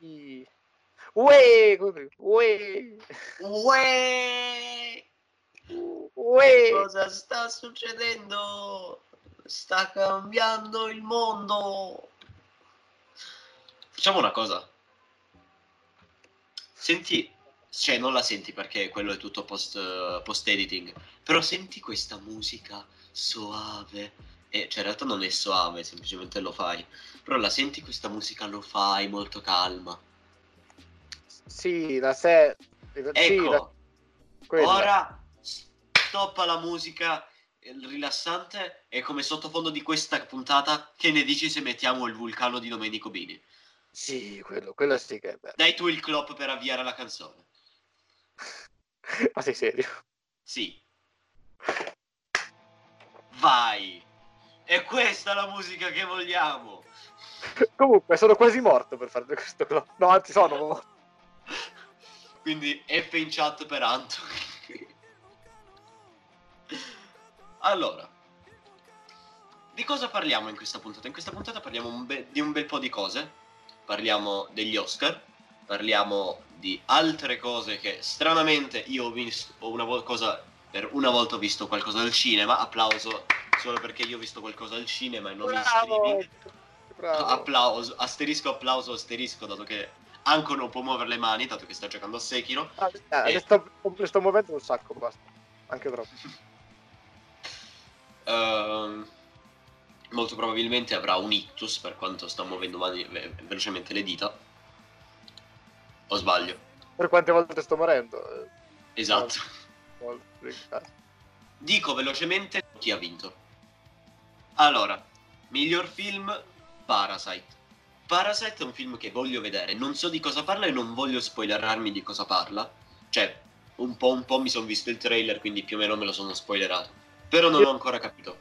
Uè, uè, Uè! uè. Cosa sta succedendo? Sta cambiando il mondo. Facciamo una cosa. Senti, cioè non la senti perché quello è tutto post, post editing, però senti questa musica soave. E, cioè in realtà non è soave, semplicemente lo fai. Però la senti questa musica lo fai molto calma. Sì, la se... Sì, la... Ecco, ora stoppa la musica il rilassante e come sottofondo di questa puntata che ne dici se mettiamo il vulcano di Domenico Bini? Sì, quello, quello sì che è bello. Dai tu il clop per avviare la canzone. Ma sei serio? Sì. Vai. È questa la musica che vogliamo. Comunque, sono quasi morto per fare questo. No, anzi, sono morto. Quindi F in chat per Anto. allora, di cosa parliamo in questa puntata? In questa puntata parliamo un be- di un bel po' di cose. Parliamo degli Oscar, parliamo di altre cose che stranamente io ho visto ho una vo- cosa per una volta ho visto qualcosa al cinema, applauso solo perché io ho visto qualcosa al cinema e non in streaming. Bravo. Applauso, asterisco, applauso, asterisco, dato che Anko non può muovere le mani, dato che sta giocando a Sekiro. Ah, eh, Eh. le sto, le sto muovendo un sacco, basta. Anche troppo. Ehm, molto probabilmente avrà un ictus per quanto sta muovendo mani- ve- velocemente le dita. O sbaglio? Per quante volte sto morendo? Esatto. Dico velocemente chi ha vinto. Allora, miglior film Parasite. Parasite è un film che voglio vedere, non so di cosa parla e non voglio spoilerarmi di cosa parla. Cioè, un po' un po' mi sono visto il trailer, quindi più o meno me lo sono spoilerato. Però non ho ancora capito.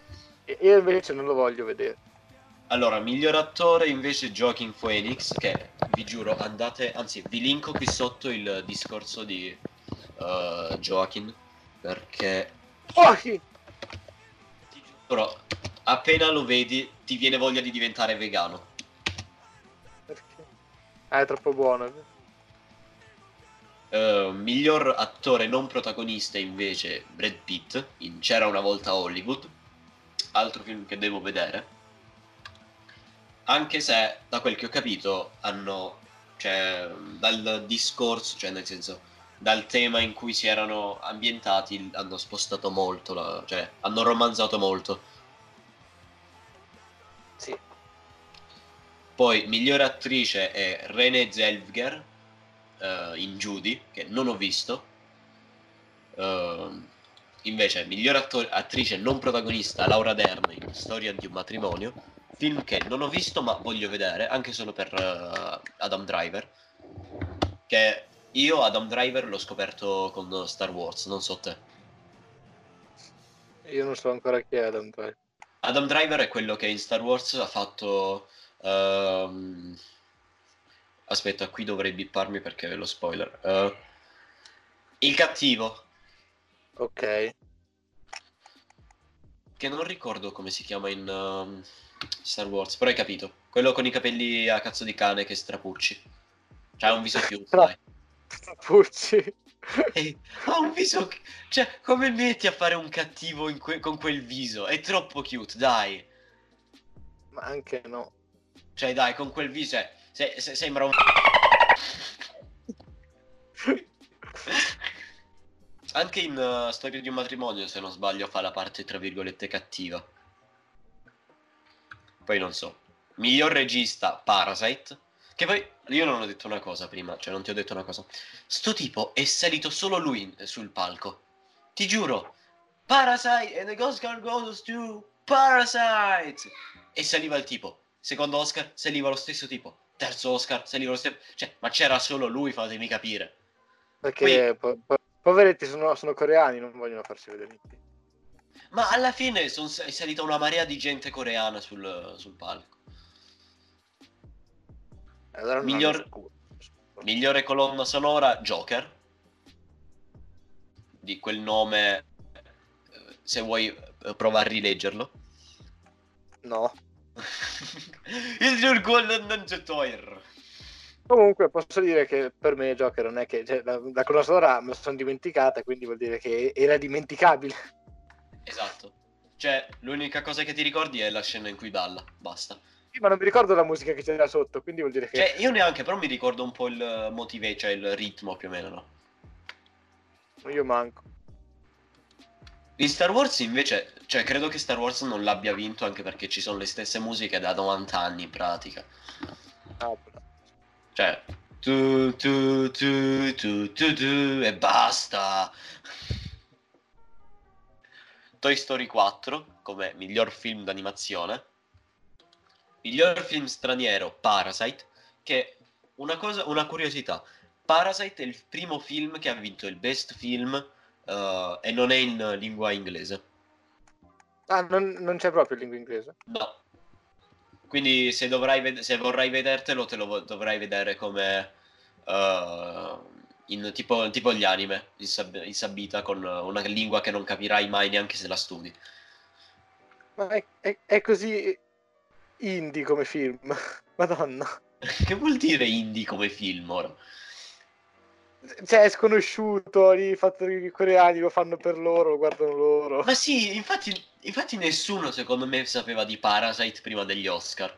Io invece non lo voglio vedere. Allora, miglior attore invece Joaquin Phoenix, che vi giuro, andate, anzi, vi linko qui sotto il discorso di eh, Joaquin, perché Oh, sì. Appena lo vedi ti viene voglia di diventare vegano. Perché? Ah, è troppo buono. Eh, miglior attore non protagonista invece Brad Pitt in C'era una volta Hollywood, altro film che devo vedere. Anche se, da quel che ho capito, hanno, cioè, dal discorso, cioè nel senso, dal tema in cui si erano ambientati, hanno spostato molto, la- cioè, hanno romanzato molto. Poi, migliore attrice è Renée Zellweger eh, in Judy, che non ho visto. Ehm, invece, miglior atto- attrice non protagonista Laura Dern in Storia di un matrimonio, film che non ho visto ma voglio vedere, anche solo per eh, Adam Driver. Che io Adam Driver l'ho scoperto con Star Wars, non so te. Io non so ancora chi è Adam Driver. Adam Driver è quello che in Star Wars ha fatto. Ehm, Aspetta, qui dovrei bipparmi perché è lo spoiler. Eh, il cattivo, Ok. che non ricordo come si chiama in ehm, Star Wars, però hai capito. Quello con i capelli a cazzo di cane che strapucci. Cioè, ha un viso Tra- dai. Pucci. Ehi, Ha un viso. Cioè, come metti a fare un cattivo que- con quel viso? È troppo cute, dai. Ma anche no. Cioè, dai, con quel viso. Cioè, se- se- sembra un. Anche in uh, Storia di un matrimonio, se non sbaglio, fa la parte tra virgolette cattiva. Poi non so. Miglior regista Parasite. Che poi io non ho detto una cosa prima, cioè non ti ho detto una cosa. Sto tipo è salito solo lui in- sul palco. Ti giuro. Parasite and the Oscar goes to Parasite. E saliva il tipo. Secondo Oscar saliva lo stesso tipo. Terzo Oscar saliva lo stesso. Cioè, ma c'era solo lui, fatemi capire. Perché po- po- poveretti sono, sono coreani, non vogliono farsi vedere. Ma alla fine son- è salita una marea di gente coreana sul, sul palco. Allora non Miglior-. Migliore colonna sonora, Joker. Di quel nome, eh, se vuoi eh, prova a rileggerlo. No. Il Jurgol Nanjatoir. Comunque posso dire che per me Joker non è che cioè, la, la colonna sonora me la sono dimenticata, quindi vuol dire che era dimenticabile. Esatto. Cioè, l'unica cosa che ti ricordi è la scena in cui balla, basta. Sì, ma non mi ricordo la musica che c'era sotto, quindi vuol dire che... Cioè, io neanche, però mi ricordo un po' il motive, cioè il ritmo più o meno, no? Io manco. In Star Wars invece, cioè credo che Star Wars non l'abbia vinto anche perché ci sono le stesse musiche da 90 anni in pratica. Ah. Cioè, tu tu tu tu tu tu e basta. Toy Story 4 come miglior film d'animazione. Miglior film straniero Parasite, che una cosa, una curiosità. Parasite è il primo film che ha vinto il best film eh, e non è in lingua inglese. Ah, non, non c'è proprio lingua inglese. No. Quindi se, dovrai ved- se vorrai vedertelo, te lo dovrai vedere come eh, in tipo, tipo gli anime, in, sab- in sabita, con una lingua che non capirai mai neanche se la studi. Ma è, è- è così indie come film. Madonna. che vuol dire indie come film ora? Cioè, è sconosciuto, i fattori coreani lo fanno per loro, lo guardano loro. Ma sì, infatti, infatti nessuno secondo me sapeva di Parasite prima degli Oscar.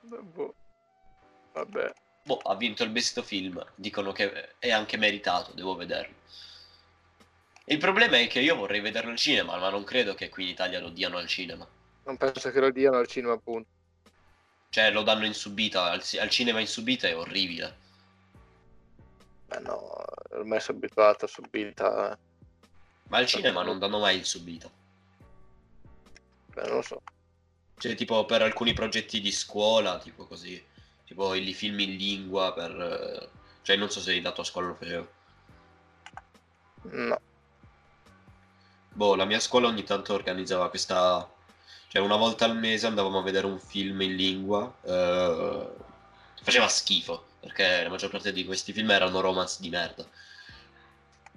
Boh. Vabbè. Boh, ha vinto il best film, dicono che è anche meritato, devo vederlo. Il problema è che io vorrei vederlo al cinema, ma non credo che qui in Italia lo diano al cinema. Non penso che lo diano al cinema, appunto. Cioè, lo danno in subita, al, al cinema in subita è orribile. Beh, no, ormai sono abituato a subita. Ma al cinema non danno mai in subita. Beh, non lo so. Cioè, tipo per alcuni progetti di scuola, tipo così. Tipo i film in lingua per... eh, Cioè, non so se dato a scuola lo facevo. No. Boh, la mia scuola ogni tanto organizzava questa... Cioè, una volta al mese andavamo a vedere un film in lingua. eh, Faceva schifo, perché la maggior parte di questi film erano romance di merda.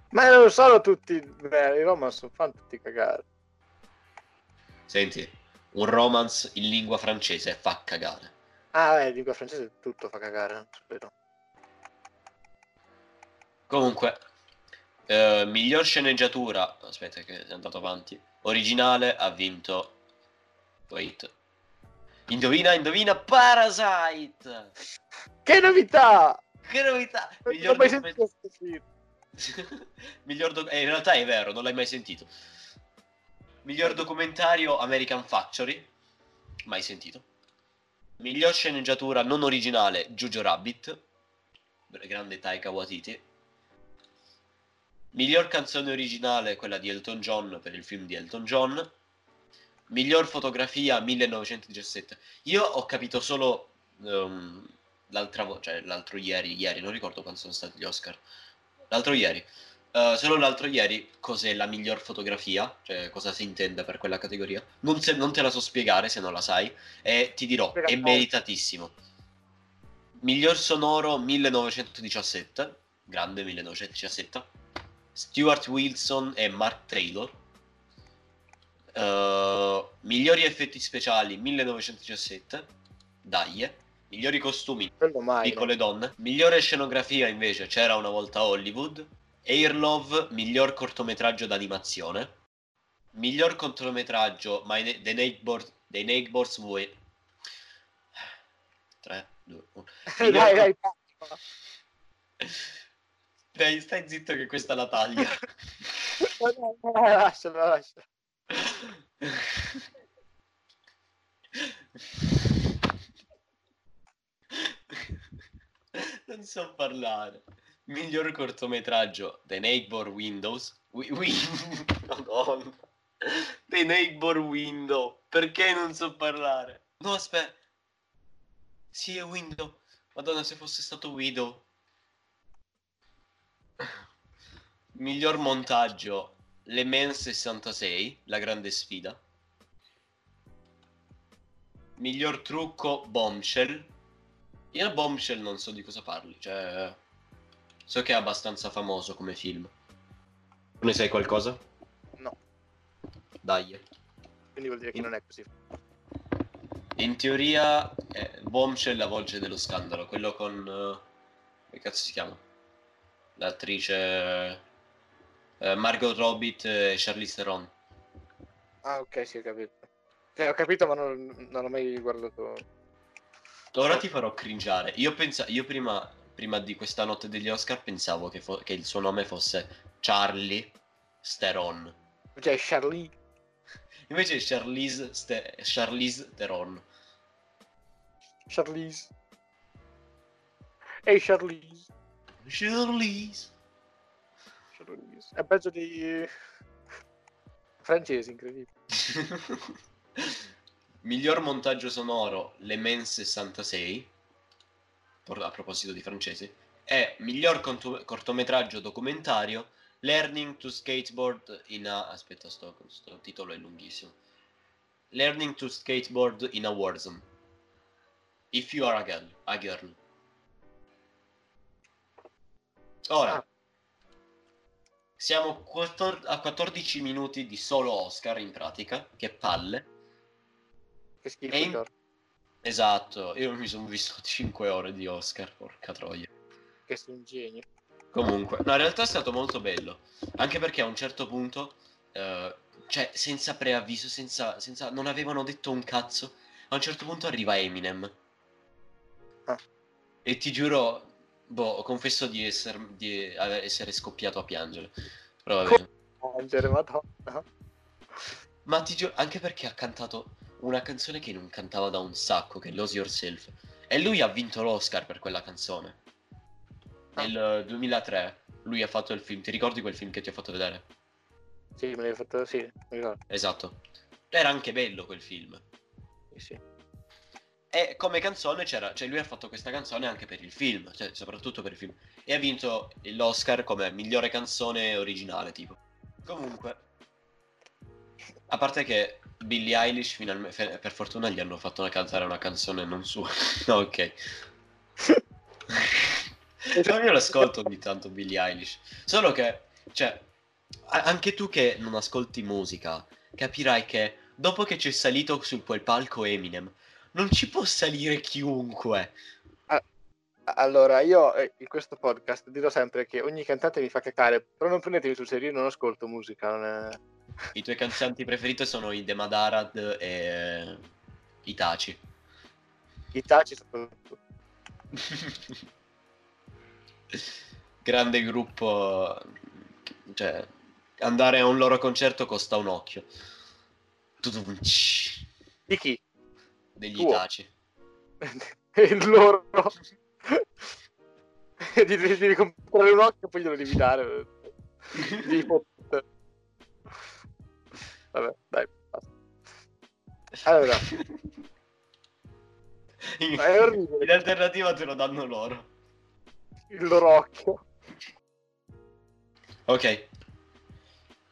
Ma non sono tutti. Beh, i romance sono fanno tutti cagare. Senti, un romance in lingua francese fa cagare. Ah, eh, lingua francese tutto fa cagare. vero. Comunque, eh, miglior sceneggiatura... Aspetta che è andato avanti. Originale ha vinto... Wait. Indovina, indovina, Parasite! Che novità! Che novità! Non Miglior ho mai document- sentito questo film. Miglior doc- eh, in realtà è vero, non l'hai mai sentito. Miglior documentario American Factory. Mai sentito. Miglior sceneggiatura non originale Jojo Rabbit. Grande Taika Waititi. Miglior canzone originale quella di Elton John per il film di Elton John. Miglior fotografia 1917. Io ho capito solo l'altra vo- cioè l'altro ieri, ieri, non ricordo quando sono stati gli Oscar. L'altro ieri. Eh, solo l'altro ieri cos'è la miglior fotografia, cioè cosa si intende per quella categoria. Non, se- non te la so spiegare se non la sai e ti dirò, è meritatissimo. Miglior sonoro 1917, grande 1917. Stuart Wilson e Mark Taylor. Eh, migliori effetti speciali 1917, dai. Migliori costumi mai. Piccole donne. Migliore scenografia invece c'era una volta Hollywood. Air Love, miglior cortometraggio d'animazione. Miglior cortometraggio My Ne- The, Neighbor, The Neighbors Way. 3, 2, 1. no. dai, dai. Dai, stai zitto che questa la taglia. No, no, no, lasciala, lasciala. Non so parlare. Miglior cortometraggio The Neighbor Windows. Wi- wi- Madonna. The Neighbor Window. Perché non so parlare? No, aspetta. Sì, è Window. Madonna, se fosse stato Widow. Miglior montaggio Le Mans 66, la grande sfida. Miglior trucco Bombshell. Io Bombshell non so di cosa parli, cioè so che è abbastanza famoso come film. Ne sai qualcosa? No, Dai. quindi vuol dire che non è così. In teoria è Bombshell la voce dello scandalo, quello con... eh, che cazzo si chiama? L'attrice... eh, Margot Robbie e Charlize Theron. Ah, ok, sì, ho capito. Cioè, ho capito, ma non, non ho mai guardato. Ora ti farò cringiare. Io, pensa- io prima, prima di questa notte degli Oscar pensavo che, fo- che il suo nome fosse Charlie Theron. Cioè, Charlie. Invece è Charlize, Ste- Charlize Theron. Charlize. Ehi, Charlize. Charlize. Charlize. È peggio di... Francesi, incredibile. Miglior montaggio sonoro Le Mans 66 por- a proposito di francesi e miglior conto- cortometraggio documentario Learning to Skateboard in a aspetta sto, sto titolo è lunghissimo Learning to Skateboard in a Warzone If you are a girl, a girl. ora Ah. Siamo a 14 minuti di solo Oscar in pratica che palle Che schifo. In-. Esatto, io mi sono visto 5 ore di Oscar, porca troia. Che sei un genio. Comunque, no, in realtà è stato molto bello, anche perché a un certo punto, eh, cioè senza preavviso, senza, senza, non avevano detto un cazzo, a un certo punto arriva Eminem. Ah. E ti giuro, boh, confesso di, esser- di ave- essere scoppiato a piangere. Però vabbè. Angere, madonna. Ma ti giuro, anche perché ha cantato una canzone che non cantava da un sacco, che è Lose Yourself. E lui ha vinto l'Oscar per quella canzone. Nel eh, 2003 lui ha fatto il film. Ti ricordi quel film che ti ho fatto vedere? Sì, me l'hai fatto, sì, mi ricordo. Esatto. Era anche bello quel film. Sì, sì. E come canzone c'era, cioè lui ha fatto questa canzone anche per il film, cioè soprattutto per il film. E ha vinto l'Oscar come migliore canzone originale, tipo. Comunque, a parte che Billie Eilish finalmente, per fortuna gli hanno fatto cantare una canzone non sua. No, ok. No, io l'ascolto ogni tanto Billie Eilish. Solo che, cioè, anche tu che non ascolti musica, capirai che dopo che c'è salito su quel palco Eminem, non ci può salire chiunque. Allora, io eh, in questo podcast dirò sempre che ogni cantante mi fa cacare, però non prendetemi sul serio, io non ascolto musica, non è... I tuoi cantanti preferiti sono i De Madarad e i Taci. I taci soprattutto. Grande gruppo, cioè, andare a un loro concerto costa un occhio. Di chi? Degli Tuo. Itaci. Il loro... Di- devi, devi comprare un occhio e poi glielo devi dare. Devi. Vabbè, dai, basta. Allora, In, in alternativa te lo danno loro. il loro occhio. Ok.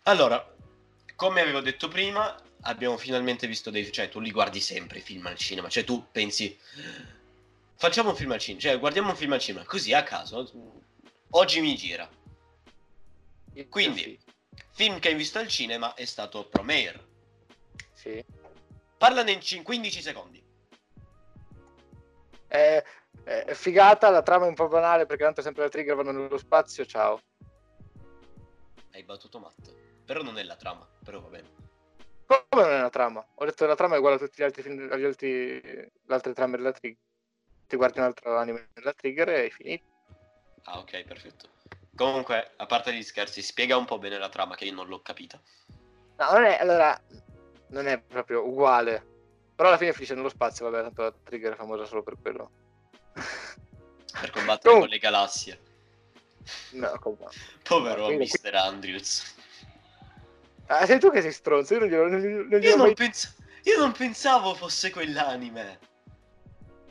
Allora, come avevo detto prima, abbiamo finalmente visto dei... Cioè, tu li guardi sempre i film al cinema. Cioè, tu pensi... Facciamo un film al cinema. Cioè, guardiamo un film al cinema. Così, a caso. Oggi mi gira. Quindi, film che hai visto al cinema è stato Promare. Sì. Parlane in cin- 15 secondi. È, è figata, la trama è un po' banale perché tanto sempre la trigger vanno nello spazio, ciao. Hai battuto Matt. Però non è la trama. Però va bene. Come non è una trama? Ho detto che la trama è uguale a tutti gli altri film, agli altri, le altre trame della trigger. Ti guardi un altro anime della trigger e hai finito. Ah, ok, perfetto. Comunque, a parte gli scherzi, spiega un po' bene la trama che io non l'ho capita. No, non è, allora, non è proprio uguale. Però alla fine finisce nello spazio, vabbè, tanto la trigger è famosa solo per quello. Per combattere Comunque- con le galassie. no, come... Povero Quindi- Mr. Andrews. Ah, sei tu che sei stronzo, io non glielo, non glielo- non Io non, mai... pens- io non pensavo fosse quell'anime.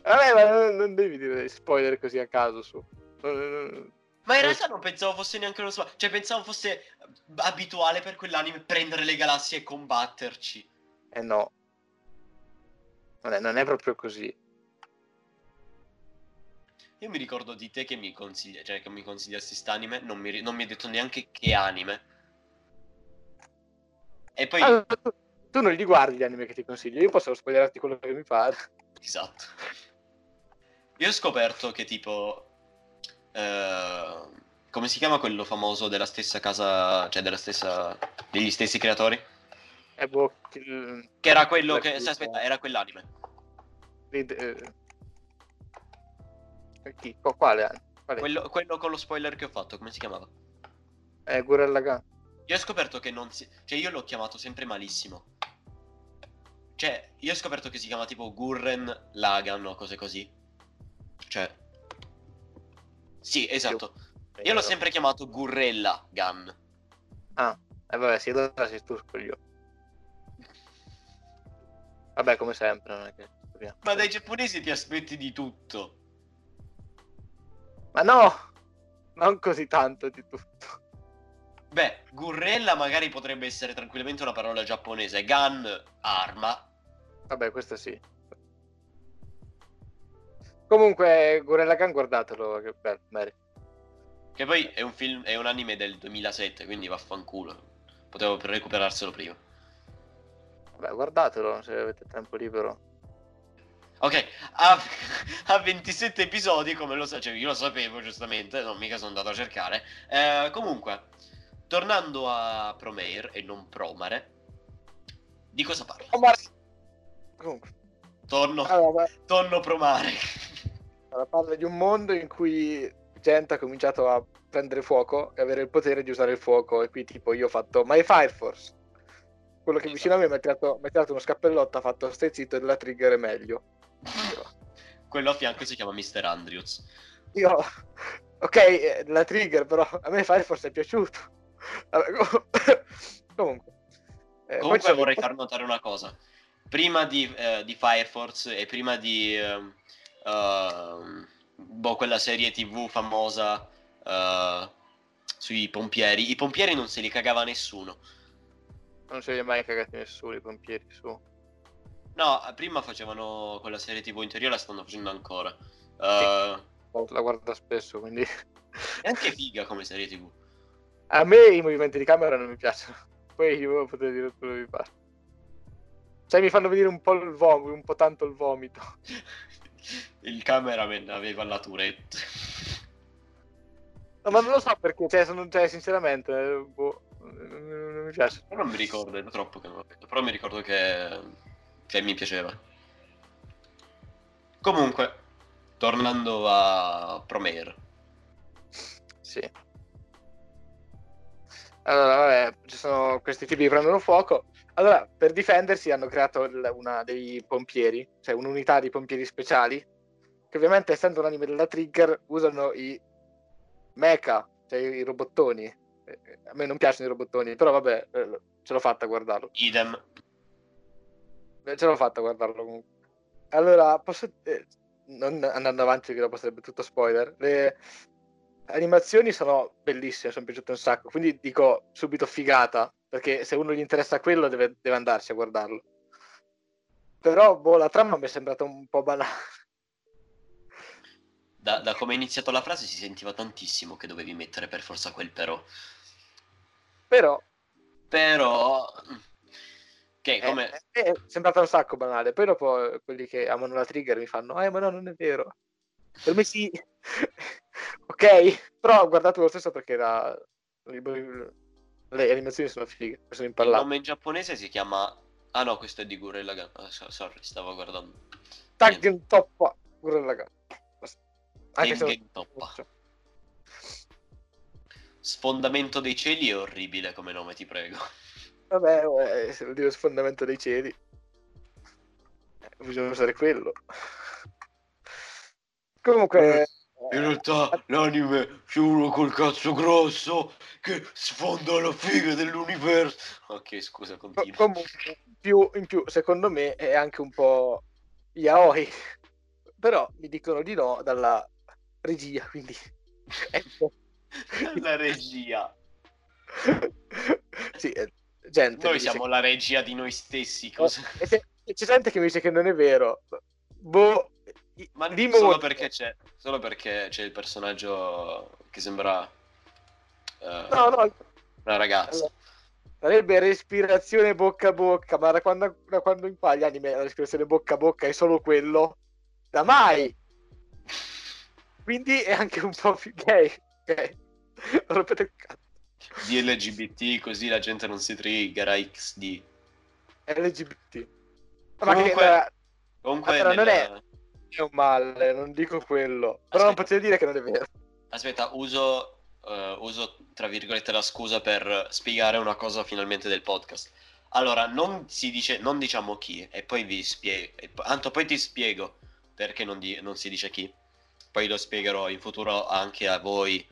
Vabbè, ma non, non devi dire spoiler così a caso su. Non- non- Ma in realtà non pensavo fosse neanche uno spazio. Cioè, pensavo fosse abituale per quell'anime prendere le galassie e combatterci. Eh no. Non è, non è proprio così. Io mi ricordo di te che mi consiglia, cioè che mi consigliassi st'anime, non mi, non mi hai detto neanche che anime. E poi Allora, tu, tu non li guardi gli anime che ti consiglio, io posso spoilerarti quello che mi pare. Esatto. Io ho scoperto che tipo... eh, come si chiama quello famoso della stessa casa, cioè della stessa... degli stessi creatori? È boh, il- Che era quello che... Sì, aspetta, era quell'anime. eh, eh, chi? Qua- Quale? Quale? Quello, quello con lo spoiler che ho fatto, come si chiamava? Eh, Gurren Lagann. Io ho scoperto che non si... Cioè, io l'ho chiamato sempre malissimo. Cioè, io ho scoperto che si chiama tipo Gurren Lagan o cose così. Cioè... Sì, esatto. Io l'ho sempre chiamato Gurrella Gun. Ah, eh, vabbè, sì, allora sei tu scoglio. Vabbè, come sempre, non è che... Ma dai giapponesi ti aspetti di tutto. Ma no! Non così tanto di tutto. Beh, Gurrella magari potrebbe essere tranquillamente una parola giapponese. Gun, arma. Vabbè, questo sì. Comunque, Gurren Lagann, guardatelo, che bello, merita. Che poi è un film, è un anime del 2007, quindi vaffanculo. Potevo recuperarselo prima. Vabbè, guardatelo se avete tempo libero. Ok, ha, ha 27 episodi, come lo sapevo, io lo sapevo giustamente, non mica sono andato a cercare. Eh, comunque, tornando a Promare e non Promare, di cosa parla? Omar... Comunque, Torno, allora, torno Promare. allora, parla di un mondo in cui gente ha cominciato a prendere fuoco e avere il potere di usare il fuoco. E qui, tipo, io ho fatto My Fire Force. Quello che vicino a me mi ha tirato, mi ha tirato uno scappellotto, ha fatto stai zitto e la trigger è meglio. Quello a fianco si chiama Mr. Andrews. Io, ok, eh, la trigger, però a me Fire Force è piaciuto. Vabbè, com- Comunque, Eh, Comunque vorrei far notare una cosa. Prima di, eh, di Fire Force e prima di ehm, ehm, boh, quella serie tv famosa eh, sui pompieri, i pompieri non se li cagava nessuno. Non se li è mai cagati nessuno i pompieri su. No, prima facevano quella serie tv, in teoria la stanno facendo ancora. Eh, La guardo spesso, quindi... È anche figa come serie tv. A me i movimenti di camera non mi piacciono. Poi io potrei dire quello che mi pare. Cioè mi fanno venire un po' il vomito, un po' tanto il vomito. Il cameraman aveva la tourette. No, ma non lo so perché, cioè, sono, cioè sinceramente, boh, non, mi piace. Non mi ricordo, è troppo che non l'ho detto, però mi ricordo che, che mi piaceva. Comunque, tornando a Promare. Sì. Allora, vabbè, ci sono questi tipi che prendono fuoco. Allora, per difendersi hanno creato una dei pompieri, cioè un'unità di pompieri speciali, che ovviamente essendo un anime della Trigger usano i mecha, cioè i robottoni. Eh, A me non piacciono i robottoni, però vabbè, eh, ce l'ho fatta a guardarlo. Idem. Eh, Ce l'ho fatta a guardarlo comunque. Allora, posso... non andando avanti perché dopo sarebbe tutto spoiler. Le animazioni sono bellissime, sono piaciute un sacco. Quindi dico subito figata, perché se uno gli interessa quello deve, deve andarsi a guardarlo. Però, boh, la trama mi è sembrata un po' banale. Da, da come è iniziato la frase si sentiva tantissimo che dovevi mettere per forza quel però. Però, Però... Che eh, come... eh, è sembrata un sacco banale. Poi dopo eh, quelli che amano la trigger mi fanno, eh, ma no, non è vero. Per me sì. Ok, però guardatelo lo stesso perché la... le animazioni sono fighe, sono Il impallate. nome in giapponese si chiama... Ah no, questo è di Gurren Lagann. Ah, so- sorry, stavo guardando. Taggen toppa Gurren Lagann. Anche se Toppa. Sfondamento dei cieli è orribile come nome, ti prego. Vabbè, eh, se lo dico sfondamento dei cieli. eh, bisogna usare quello. Comunque, In realtà l'anime c'è uno col cazzo grosso che sfonda la figa dell'universo. Ok, scusa, co- continua. comunque più, in più, secondo me, è anche un po' yaoi. Però mi dicono di no dalla regia, quindi... ecco. La regia. sì, eh, gente. Noi siamo la regia di noi stessi. Cosa... C'è gente che mi dice che non è vero. Boh, Ma solo molto. perché c'è solo perché c'è il personaggio che sembra eh, No, no, una ragazza. allora, Sarebbe respirazione bocca a bocca, ma da quando, da quando impari gli anime la respirazione bocca a bocca è solo quello? Da mai! Quindi è anche un po' più gay. Ok? Rompete il cazzo. Di LGBT così la gente non si triggera XD. LGBT. Ma che Comunque- Comunque Allora, non nella- è un male, non dico quello. Però non Aspetta. potete dire che non è vero. Aspetta, uso, eh, uso tra virgolette la scusa per spiegare una cosa finalmente del podcast. Allora, non si dice, non diciamo chi, e poi vi spiego. Anto, poi ti spiego perché non, di- non si dice chi. Poi lo spiegherò in futuro anche a voi,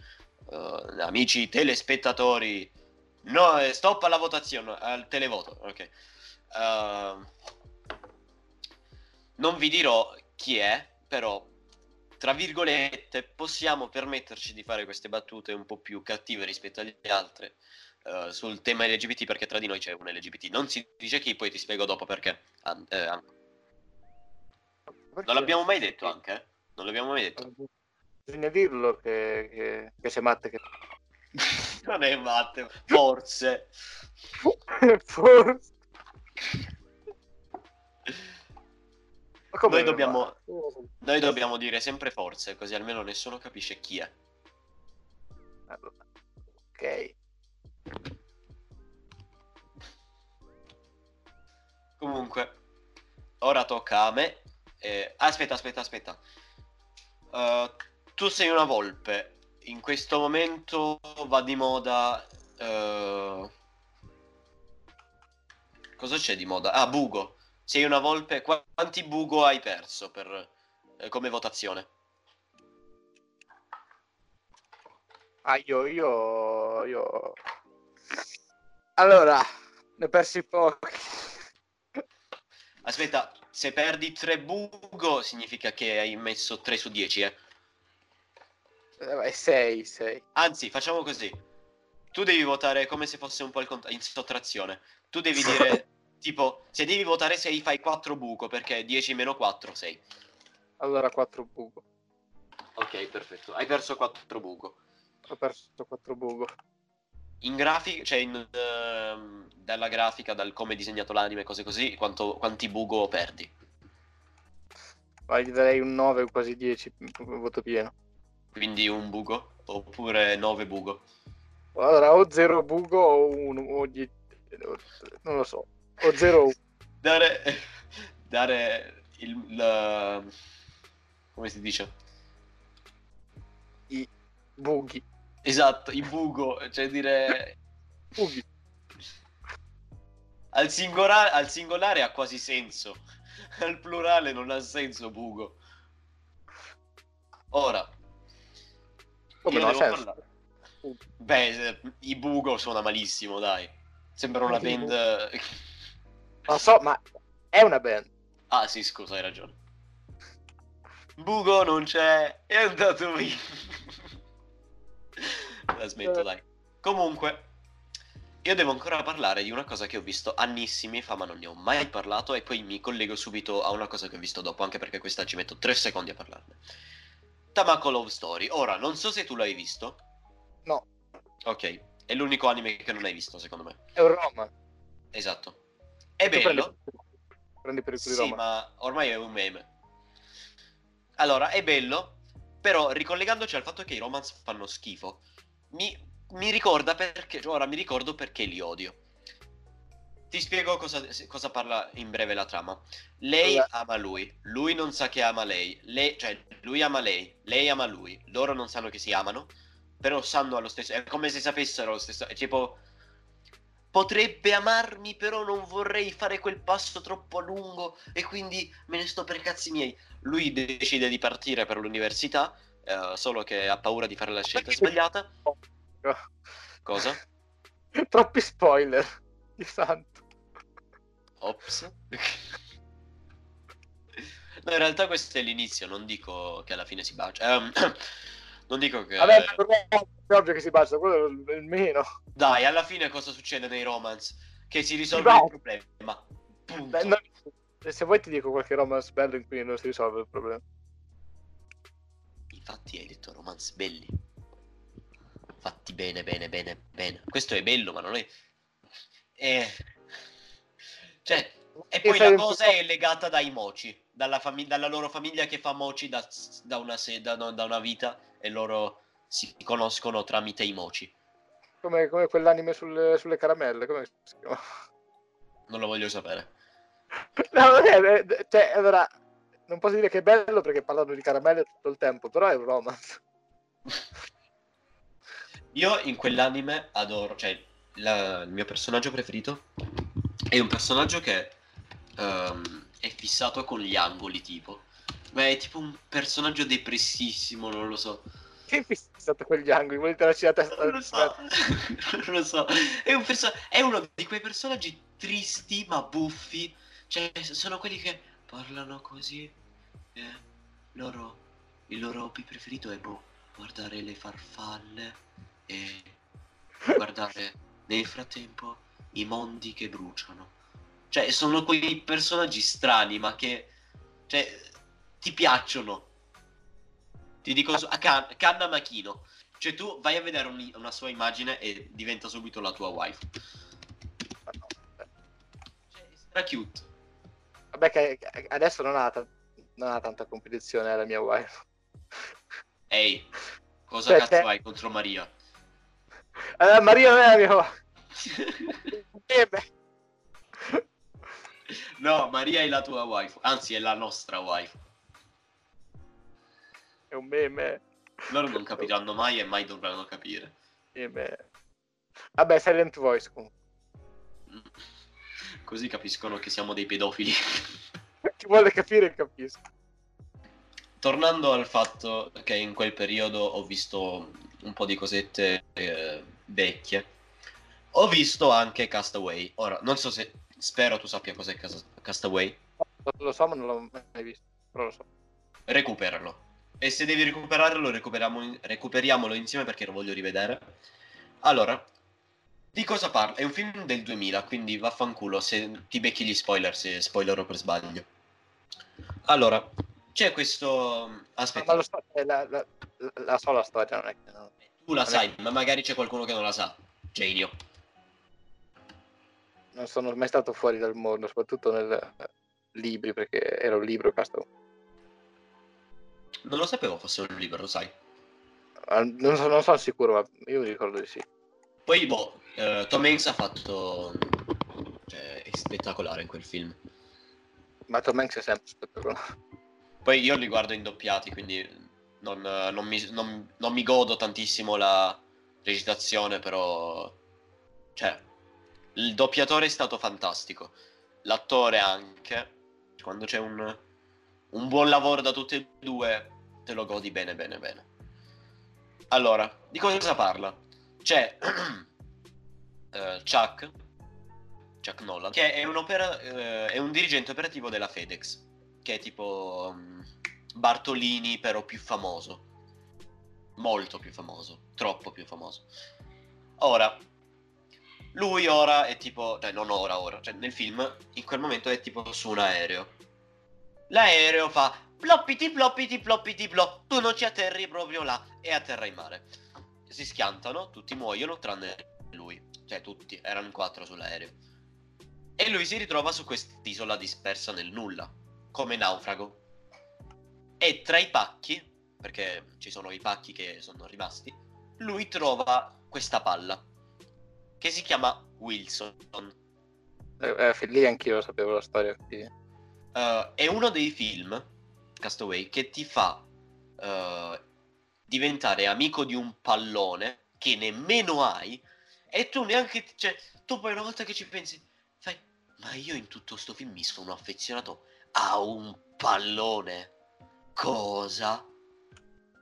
eh, amici telespettatori. No, eh, stop alla votazione, al televoto, ok. Ehm, non vi dirò chi è, però, tra virgolette, possiamo permetterci di fare queste battute un po' più cattive rispetto alle altre eh, sul tema LGBT, perché tra di noi c'è un LGBT. Non si dice chi, poi ti spiego dopo perché. Ah, eh, ah, non l'abbiamo mai detto anche, eh? Non l'abbiamo mai detto. Bisogna dirlo che, che, che sei matte. Che... non è Matteo, forse. Forse. Noi dobbiamo-? Noi dobbiamo dire sempre forse, così almeno nessuno capisce chi è. Allora, Ok. Comunque, ora tocca a me. Eh, aspetta, aspetta, aspetta. Uh, tu sei una volpe. In questo momento va di moda. uh, Cosa c'è di moda? Ah, bugo. Sei una volpe. Qu- Quanti bugo hai perso per, eh, come votazione? Ah, io, io, io... Allora, ne ho persi pochi. Aspetta, se perdi 3 bugo significa che hai messo 3 su 10, eh. Eh, vai, sei, sei. Anzi, facciamo così. Tu devi votare come se fosse un po' il cont- in sottrazione. Tu devi dire, tipo, se devi votare 6 fai 4 buco, perché 10 meno 4, 6. Allora, 4 buco. Ok, perfetto. Hai perso 4 buco. Ho perso 4 buco. In grafica, cioè in, ehm, dalla grafica, dal come è disegnato l'anime, cose così, quanto- quanti bugo perdi? Ma gli darei un 9 o quasi 10, voto pieno. Quindi un bugo? Oppure 9 bugo? Allora, o 0 buco o 1, o 10... Non lo so. O 0 1. Dare, dare il, la- come si dice? I bughi. Esatto, i bugo, cioè dire Bughi. al singolare, al singolare ha quasi senso, al plurale non ha senso bugo. Ora, Come io no, ha. Beh, eh, i bugo suona malissimo, dai. Sembra una band... Non so, ma è una band. Ah sì, scusa, hai ragione. Bugo non c'è, è andato via. La smetto, dai. Comunque, io devo ancora parlare di una cosa che ho visto annissimi fa, ma non ne ho mai parlato e poi mi collego subito a una cosa che ho visto dopo, anche perché questa ci metto tre secondi a parlarne. Tamako Love Story. Ora, non so se tu l'hai visto. No, Ok, è l'unico anime che non hai visto, secondo me. è un Roma. Esatto. È bello. Prendi, prendi per il culo di Sì, ma ormai è un meme. Allora, è bello, però ricollegandoci al fatto che i romance fanno schifo, mi, mi ricorda perché, ora mi ricordo perché li odio. Ti spiego cosa, cosa parla in breve la trama. Lei Allora. ama lui, lui non sa che ama lei, lei, cioè lui ama lei, lei ama lui, loro non sanno che si amano, però sanno allo stesso, è come se sapessero lo stesso, è tipo potrebbe amarmi, però non vorrei fare quel passo troppo lungo e quindi me ne sto per i cazzi miei. Lui decide di partire per l'università, eh, solo che ha paura di fare la scelta sbagliata. Cosa? Troppi spoiler. Di santo. Ops. No, in realtà questo è l'inizio, non dico che alla fine si bacia. Ehm, non dico che... Vabbè, per me è ovvio che si bacia, quello è il meno. Dai, alla fine cosa succede nei romance? Che si risolve il problema. Beh, no, se vuoi ti dico qualche romance bello in cui non si risolve il problema. Infatti hai detto romance belli. Fatti bene, bene, bene, bene. Questo è bello, ma non è... E... Cioè, e poi la cosa è legata dai mochi, dalla, fami- dalla loro famiglia che fa mochi da, da una, se- da- da una vita e loro si conoscono tramite i mochi. Come, come quell'anime sulle, sulle caramelle, come si chiama? Non lo voglio sapere. No, è, è- cioè, allora, non posso dire che è bello perché parlano di caramelle tutto il tempo, però è un romance. Io in quell'anime adoro, cioè la- il mio personaggio preferito è un personaggio che ehm, è fissato con gli angoli tipo, ma è tipo un personaggio depressissimo, non lo so. Che è fissato con gli angoli? Vuoi tirarci la testa? Non lo so, non lo so. È, un perso- è uno di quei personaggi tristi ma buffi, cioè sono quelli che parlano così e loro, il loro hobby preferito è boh, guardare le farfalle e guardare nel frattempo i mondi che bruciano. Cioè, sono quei personaggi strani, ma che cioè, ti piacciono. Ti dico su- a Can- Kanna Makino. Cioè, tu vai a vedere un- una sua immagine e diventa subito la tua wife. Cioè, stra cute. Vabbè, che adesso non ha, ta- non ha tanta competizione la mia wife. Ehi, cosa Cioè, cazzo hai contro Maria? Allora, Maria non è la mia wife. Eh, beh. no, Maria è la tua wife. Anzi, è la nostra wife. È un meme. Loro non capiranno mai e mai dovranno capire. meme. Vabbè, Silent Voice comunque. Così capiscono che siamo dei pedofili. Chi vuole capire capisco. Tornando al fatto che in quel periodo ho visto un po' di cosette eh, vecchie, ho visto anche Castaway. Ora, non so se... Spero tu sappia cos'è Cas- Castaway. Lo so, ma non l'ho mai visto. Però lo so. Recuperalo. E se devi recuperarlo, recuperiamo- recuperiamolo insieme perché lo voglio rivedere. Allora, di cosa parla? È un film del 2000, quindi vaffanculo se ti becchi gli spoiler, se spoilerò per sbaglio. Allora, c'è questo... Aspetta. Ma so, eh, la, la, la, so la storia, non è che... no. Tu la sai, ma magari c'è qualcuno che non la sa. Genio. Non sono mai stato fuori dal mondo, soprattutto nel eh, libri, perché era un libro questo. Non lo sapevo fosse un libro, lo sai. Ah, Non, so- non sono sicuro, ma io mi ricordo di sì. Poi, boh, eh, Tom Hanks ha fatto... Cioè, è spettacolare in quel film. Ma Tom Hanks è sempre spettacolare. Poi io li guardo in doppiati, quindi non, non mi, non- non mi godo tantissimo la recitazione, però... Cioè, il doppiatore è stato fantastico. L'attore anche. Quando c'è un, un buon lavoro da tutti e due, te lo godi bene, bene, bene. Allora, di cosa parla? C'è eh, Chuck, Chuck Nolan, che è un, opera- eh, è un dirigente operativo della FedEx, che è tipo mm, Bartolini, però più famoso. Molto più famoso, troppo più famoso. Ora, lui ora è tipo, cioè non ora, ora, cioè nel film, in quel momento è tipo su un aereo. L'aereo fa ploppiti ploppiti ploppiti plop, tu non ci atterri proprio là e atterra in mare. Si schiantano, tutti muoiono tranne lui, cioè tutti, erano in quattro sull'aereo. E lui si ritrova su quest'isola dispersa nel nulla, come naufrago. E tra i pacchi, perché ci sono i pacchi che sono rimasti, lui trova questa palla, che si chiama Wilson. Eh, eh, lì anch'io sapevo la storia. quindi- Uh, è uno dei film, Castaway, che ti fa uh, diventare amico di un pallone che nemmeno hai e tu neanche, cioè, tu poi una volta che ci pensi, fai, ma io in tutto sto film mi sono affezionato a un pallone. Cosa?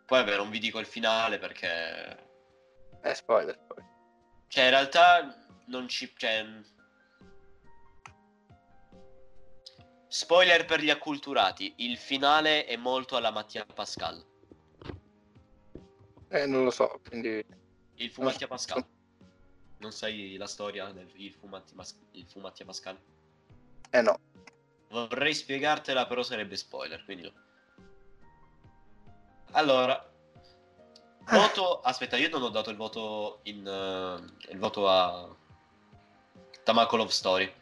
Poi vabbè, non vi dico il finale perché... Eh, spoiler. poi. Cioè, in realtà non ci... Cioè... Spoiler per gli acculturati, il finale è molto alla Mattia Pascal. Eh, non lo so, quindi... Il fu Mattia Pascal. Non sai la storia del il fu, Matti- il fu Mattia Pascal? Eh no. Vorrei spiegartela, però sarebbe spoiler, quindi... Allora... Voto... Aspetta, io non ho dato il voto in... eh, il voto a... Tamako Love Story.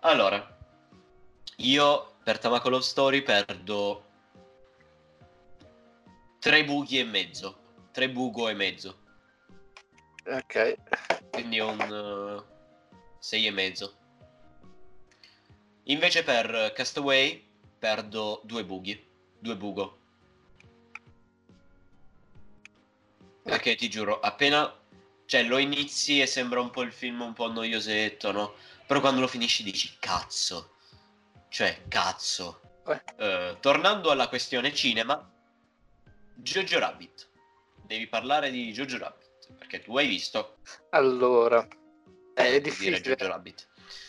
Allora, io per Tamako Love Story perdo tre buchi e mezzo. Tre buco e mezzo. Ok. Quindi un 6 e mezzo. Invece per Castaway perdo due bughi. Due bugo. Perché ti giuro, appena cioè lo inizi e sembra un po' il film un po' noiosetto, no? Però quando lo finisci dici cazzo. Cioè, cazzo. Eh. Eh, tornando alla questione cinema, Jojo Rabbit. Devi parlare di Jojo Rabbit, perché tu hai visto. Allora, è Dire difficile, Jojo Rabbit.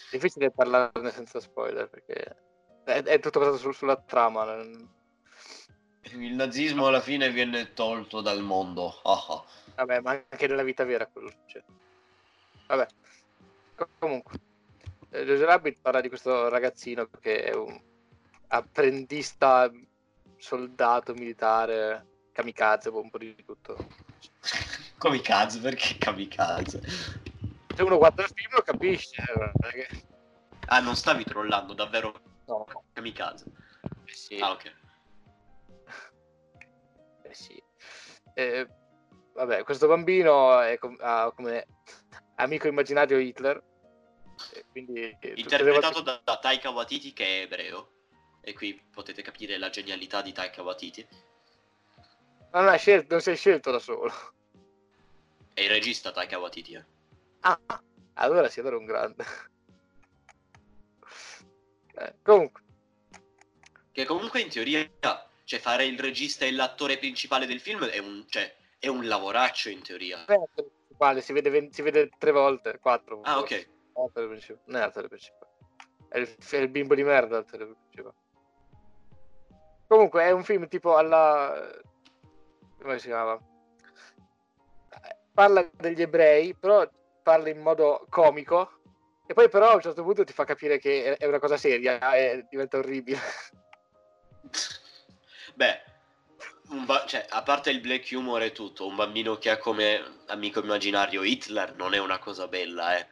difficile parlarne senza spoiler perché è, è tutto basato sul- sulla trama. Il nazismo alla fine viene tolto dal mondo. Ah ah. Vabbè, ma anche nella vita vera quello succede. Vabbè, Co- comunque, eh, Jojo Rabbit parla di questo ragazzino che è un apprendista soldato militare, kamikaze, un po' di tutto. Kamikaze, perché kamikaze? Se uno guarda il film lo capisce. eh, è che- Ah, non stavi trollando, davvero No, kamikaze. eh sì. Ah, ok. Eh sì. Eh, vabbè, questo bambino è com- ha come amico immaginario Hitler. Quindi eh, Interpretato da, da Taika Waititi che è ebreo. E qui potete capire la genialità di Taika Waititi. Non, hai scelto, non sei scelto da solo. È il regista Taika Waititi, eh. Ah, allora sì, allora è un grande. Eh, comunque, Che comunque in teoria, cioè fare il regista e l'attore principale del film è un, cioè, è un lavoraccio in teoria. principale, si vede, si vede tre volte, quattro. Ah, ok. È l'attore principale, non è l'attore principale. È il, è il bimbo di merda l'attore principale. Comunque è un film tipo alla... come si chiama? Eh, Parla degli ebrei, però parla in modo comico. E poi però a un certo punto ti fa capire che è- una cosa seria e diventa orribile. Beh, ba- cioè, a parte il black humor e tutto, un bambino che ha come amico immaginario Hitler non è una cosa bella, eh.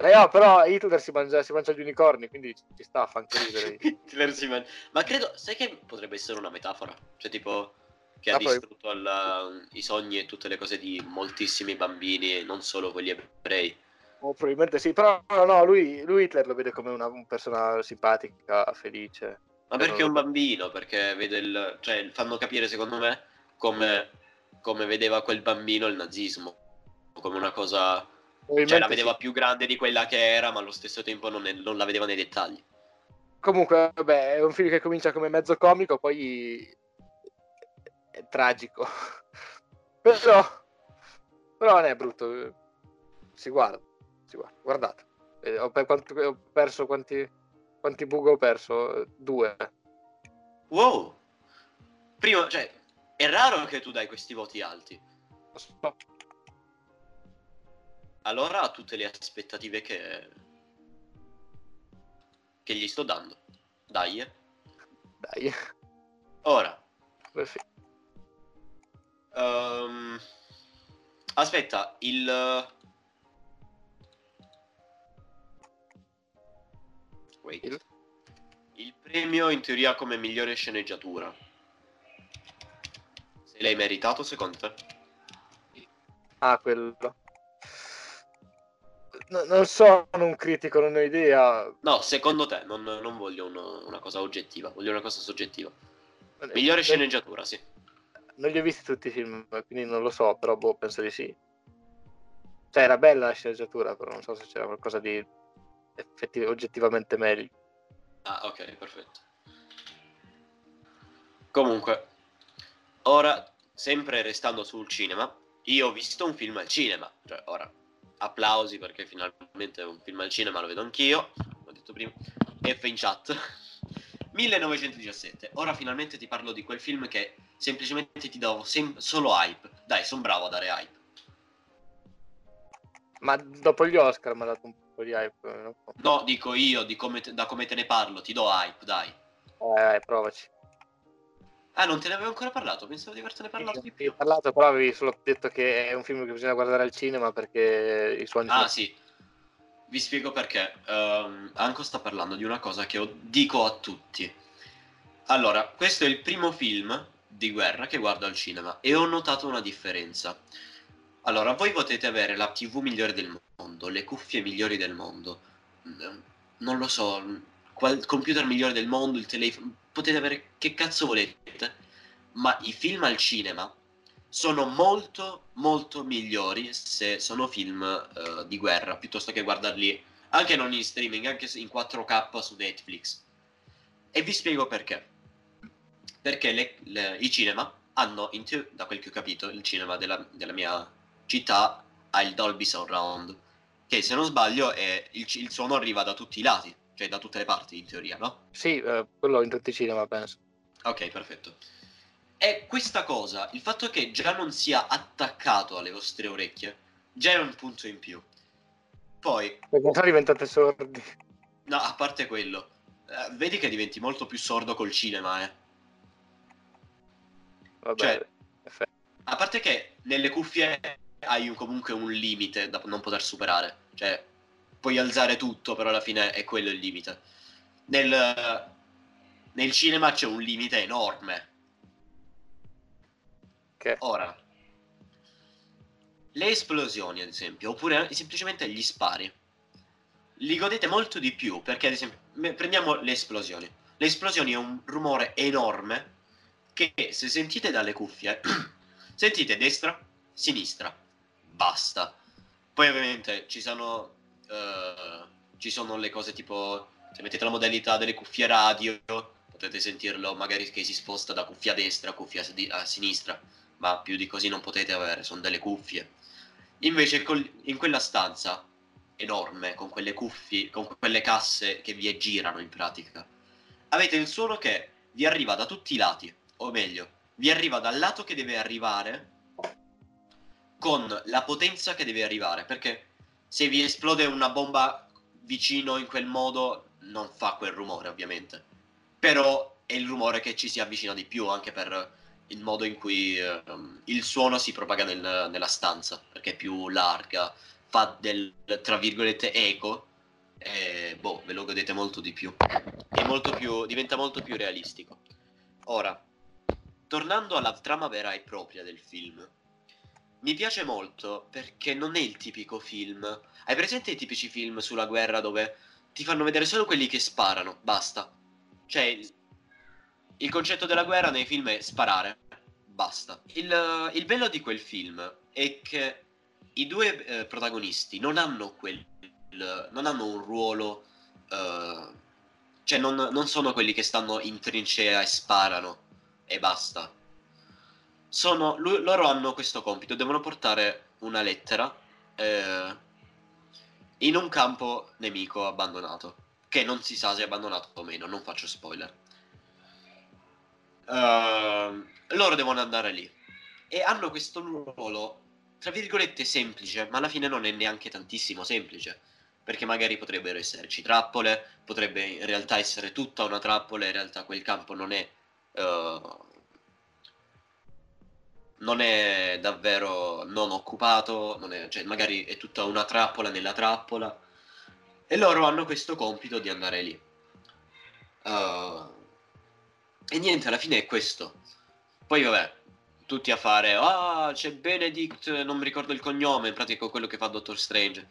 Eh, no, però Hitler si mangia, si mangia gli unicorni, quindi ci sta, fa anche ridere. Hitler si man- Ma credo, sai che potrebbe essere una metafora? Cioè, tipo, che ha Ah, poi- distrutto il- i sogni e tutte le cose di moltissimi bambini, non solo quelli ebrei. Oh, probabilmente sì, però no, no, lui, lui Hitler lo vede come una, una persona simpatica, felice. Ma perché è un bambino? Perché vede il. cioè, fanno capire, secondo me, come, come vedeva quel bambino il nazismo. Come una cosa. Cioè, la vedeva sì. più grande di quella che era, ma allo stesso tempo non, ne- non la vedeva nei dettagli. Comunque, vabbè, è un film che comincia come mezzo comico, poi è tragico. però, però non è brutto. Si guarda, si guarda, guardate. Eh, Ho, per- quanti- ho perso quanti, quanti bug ho perso? Due. Wow! Prima, cioè, è raro che tu dai questi voti alti. Lo so. Allora ha tutte le aspettative che. che gli sto dando. Dai, eh. Dai. Ora. Perfetto. ehm, aspetta, il. Wait. Il? Il premio in teoria come migliore sceneggiatura. Se l'hai meritato secondo te? Ah, quello. No- non sono un critico, non ho idea. No, secondo te, non, non voglio uno- una cosa oggettiva, voglio una cosa soggettiva. Eh, Migliore eh, sceneggiatura, sì. Non li ho visti tutti i film, quindi non lo so, però boh, penso di sì. Cioè, era bella la sceneggiatura, però non so se c'era qualcosa di effetti- oggettivamente meglio. Ah, ok, perfetto. Comunque, ora, sempre restando sul cinema, io ho visto un film al cinema. Cioè, ora, applausi perché finalmente un film al cinema lo vedo anch'io, l'ho detto prima. F in chat. 1917. Ora finalmente ti parlo di quel film che semplicemente ti do sem- solo hype. Dai, sono bravo a dare hype. Ma dopo gli Oscar mi ha dato un po' di hype. no? No, dico io, di come te- da come te ne parlo, ti do hype, dai. Eh, provaci. Ah, non te ne avevo ancora parlato? Pensavo di avertene parlato di più. Ho parlato, però avevi solo detto che è un film che bisogna guardare al cinema perché i suoni... Ah, sì. Vi spiego perché. Um, Anco sta parlando di una cosa che dico a tutti. Allora, questo è il primo film di guerra che guardo al cinema e ho notato una differenza. Allora, voi potete avere la TV migliore del mondo, le cuffie migliori del mondo, mm, non lo so, il computer migliore del mondo, il telefono, potete avere che cazzo volete, ma i film al cinema sono molto molto migliori se sono film uh, di guerra piuttosto che guardarli anche non in streaming, anche in 4K su Netflix. E vi spiego perché perché le, le, i cinema hanno, te- da quel che ho capito, il cinema della, della, mia città ha il Dolby Surround, che se non sbaglio è, il, il, suono arriva da tutti i lati, cioè da tutte le parti in teoria, no? Sì, eh, quello in tutti i cinema penso. Ok, perfetto. E questa cosa, il fatto che già non sia attaccato alle vostre orecchie, già è un punto in più. Poi... Perché sono diventate sordi. No, a parte quello. Eh, vedi che diventi molto più sordo col cinema, eh. Vabbè, cioè, a parte che nelle cuffie hai un, comunque un limite da non poter superare. Cioè, puoi alzare tutto, però alla fine è quello il limite. Nel, nel cinema c'è un limite enorme. Che? Ora, le esplosioni, ad esempio, oppure semplicemente gli spari, li godete molto di più perché, ad esempio, prendiamo le esplosioni. Le esplosioni è un rumore enorme che se sentite dalle cuffie, sentite destra, sinistra, basta. Poi ovviamente ci sono, uh, ci sono le cose tipo, se mettete la modalità delle cuffie radio, potete sentirlo magari che si sposta da cuffia a destra a cuffia a sinistra, ma più di così non potete avere, sono delle cuffie. Invece in quella stanza enorme, con quelle cuffie, con quelle casse che vi girano in pratica, avete il suono che vi arriva da tutti i lati o meglio, vi arriva dal lato che deve arrivare con la potenza che deve arrivare, perché se vi esplode una bomba vicino in quel modo non fa quel rumore ovviamente, però è il rumore che ci si avvicina di più anche per il modo in cui um, il suono si propaga nel, nella stanza, perché è più larga, fa del, tra virgolette, eco, e boh, ve lo godete molto di più. Molto più, diventa molto più realistico. Ora, tornando alla trama vera e propria del film, mi piace molto perché non è il tipico film. Hai presente i tipici film sulla guerra dove ti fanno vedere solo quelli che sparano, basta. Cioè, il concetto della guerra nei film è sparare, basta. Il, il bello di quel film è che i due eh, protagonisti non hanno quel. non hanno un ruolo. Eh, cioè, non, non sono quelli che stanno in trincea e sparano e basta. Sono, lui, loro hanno questo compito, devono portare una lettera eh, in un campo nemico abbandonato, che non si sa se è abbandonato o meno, non faccio spoiler. Uh, loro devono andare lì e hanno questo ruolo, tra virgolette, semplice, ma alla fine non è neanche tantissimo semplice perché magari potrebbero esserci trappole, potrebbe in realtà essere tutta una trappola, in realtà quel campo non è uh, non è davvero non occupato, non è, cioè magari è tutta una trappola nella trappola. E loro hanno questo compito di andare lì. Uh, e niente, alla fine è questo. Poi vabbè, tutti a fare, ah c'è Benedict, non mi ricordo il cognome, in pratica quello che fa Doctor Strange.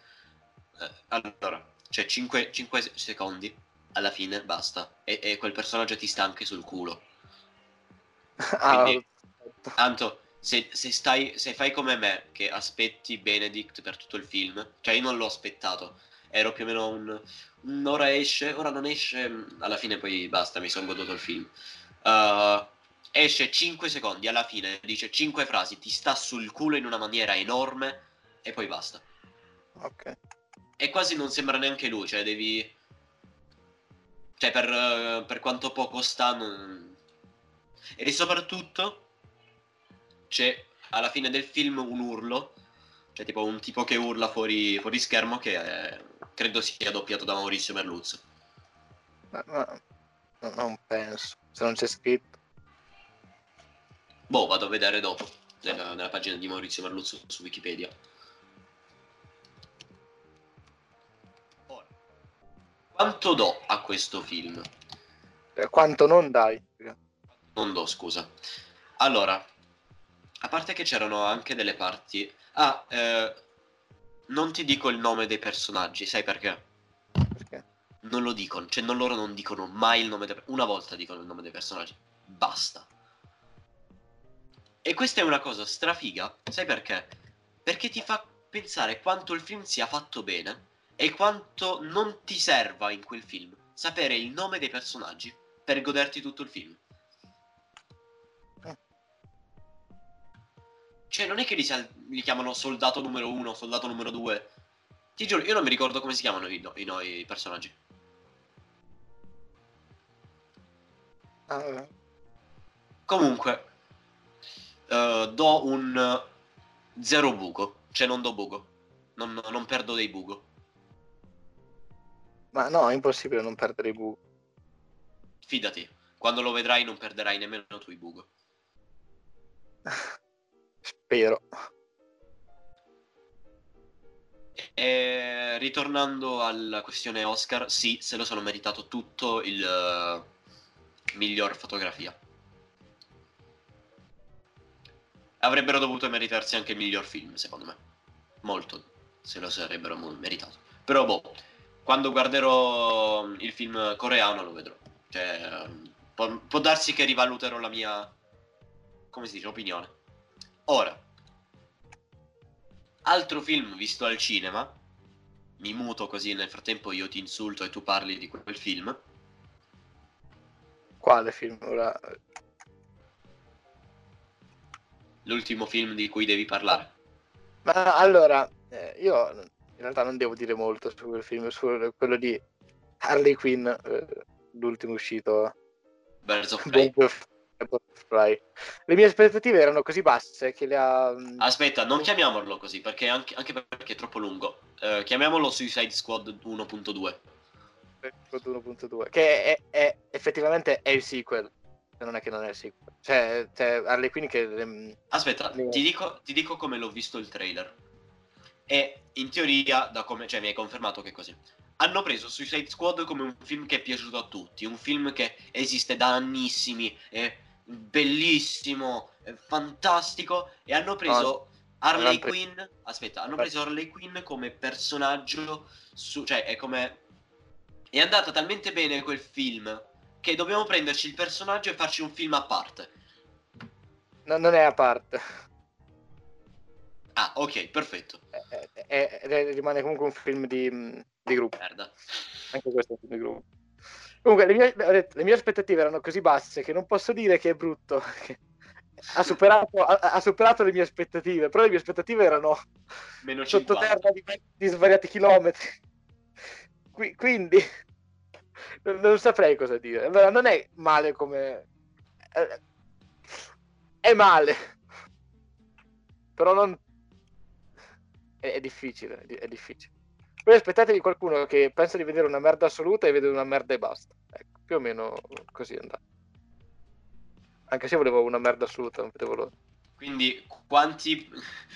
Uh, allora, c'è 5, 5 secondi, alla fine basta. E, e, quel personaggio ti sta anche sul culo. Quindi, ah, Anto, se, se, stai, se fai come me, che aspetti Benedict per tutto il film, cioè io non l'ho aspettato, ero più o meno un, un'ora esce, ora non esce, alla fine poi basta, mi sono goduto il film. Uh, esce 5 secondi, alla fine dice 5 frasi, ti sta sul culo in una maniera enorme e poi basta. Ok. E quasi non sembra neanche lui, cioè devi... Cioè per, per quanto poco sta... Non... E soprattutto c'è alla fine del film un urlo, cioè tipo un tipo che urla fuori, fuori schermo che è, credo sia doppiato da Maurizio Merluzzo. Ma, ma, non penso, se non c'è scritto. Boh, vado a vedere dopo, nella, nella pagina di Maurizio Merluzzo su Wikipedia. Ora, quanto do a questo film? Eh, Quanto non dai? Non do, scusa. Allora, a parte che c'erano anche delle parti... Ah, eh, non ti dico il nome dei personaggi, sai perché? Perché? Non lo dicono, cioè non loro non dicono mai il nome dei... Una volta dicono il nome dei personaggi. Basta. E questa è una cosa strafiga, sai perché? Perché ti fa pensare quanto il film sia fatto bene e quanto non ti serva in quel film sapere il nome dei personaggi per goderti tutto il film. Cioè, non è che li, sal- li chiamano soldato numero uno, soldato numero due. Ti giuro, io non mi ricordo come si chiamano i, no- i no- i personaggi. Eh. Comunque, eh, do un zero buco. Cioè, non do buco. Non, non perdo dei buco. Ma no, è impossibile non perdere i bu. Fidati, quando lo vedrai non perderai nemmeno tu i buco. Spero. E ritornando alla questione Oscar, sì, se lo sono meritato tutto il eh, miglior fotografia. Avrebbero dovuto meritarsi anche il miglior film, secondo me. Molto se lo sarebbero meritato. Però boh, quando guarderò il film coreano lo vedrò. Cioè, ehm, può, può darsi che rivaluterò la mia, come si dice, opinione. Ora, altro film visto al cinema, mi muto così nel frattempo io ti insulto e tu parli di quel film. Quale film? Ora... L'ultimo film di cui devi parlare. Ma allora, eh, io in realtà non devo dire molto su quel film, su quello di Harley Quinn, eh, l'ultimo uscito. Birds of Prey. Le mie aspettative erano così basse che le ha... Aspetta, non chiamiamolo così, perché anche, anche perché è troppo lungo. Eh, chiamiamolo Suicide Squad 1.2. 1.2 che è, è- effettivamente è il sequel se non è che non è il sequel cioè, cioè Harley Quinn che ehm, Aspetta, Sì. ti dico, ti dico come l'ho visto il trailer. E in teoria, da come, cioè mi hai confermato che è così. Hanno preso Suicide Squad come un film che è piaciuto a tutti, un film che esiste da annissimi, è bellissimo, è fantastico, e hanno preso Harley l'hanno pre- Quinn. Aspetta, hanno preso Harley Quinn come personaggio, su, cioè è come. È andata talmente bene quel film che dobbiamo prenderci il personaggio e farci un film a parte. no- non è a parte Ah, ok, perfetto. È- è- è- rimane comunque un film di, di gruppo Merda. anche questo è un film di gruppo comunque le mie, le mie aspettative erano così basse che non posso dire che è brutto che ha superato, ha, ha superato le mie aspettative però le mie aspettative erano Meno 50. sottoterra di, di svariati chilometri. Qui- quindi non, non saprei cosa dire. Allora, non è male come. eh, È male, però non. È, è difficile. È, di- è difficile. Voi aspettatevi qualcuno che pensa di vedere una merda assoluta e vede una merda e basta. Ecco, più o meno così è andato. Anche se volevo una merda assoluta, non vedevo l'ora. Quindi quanti,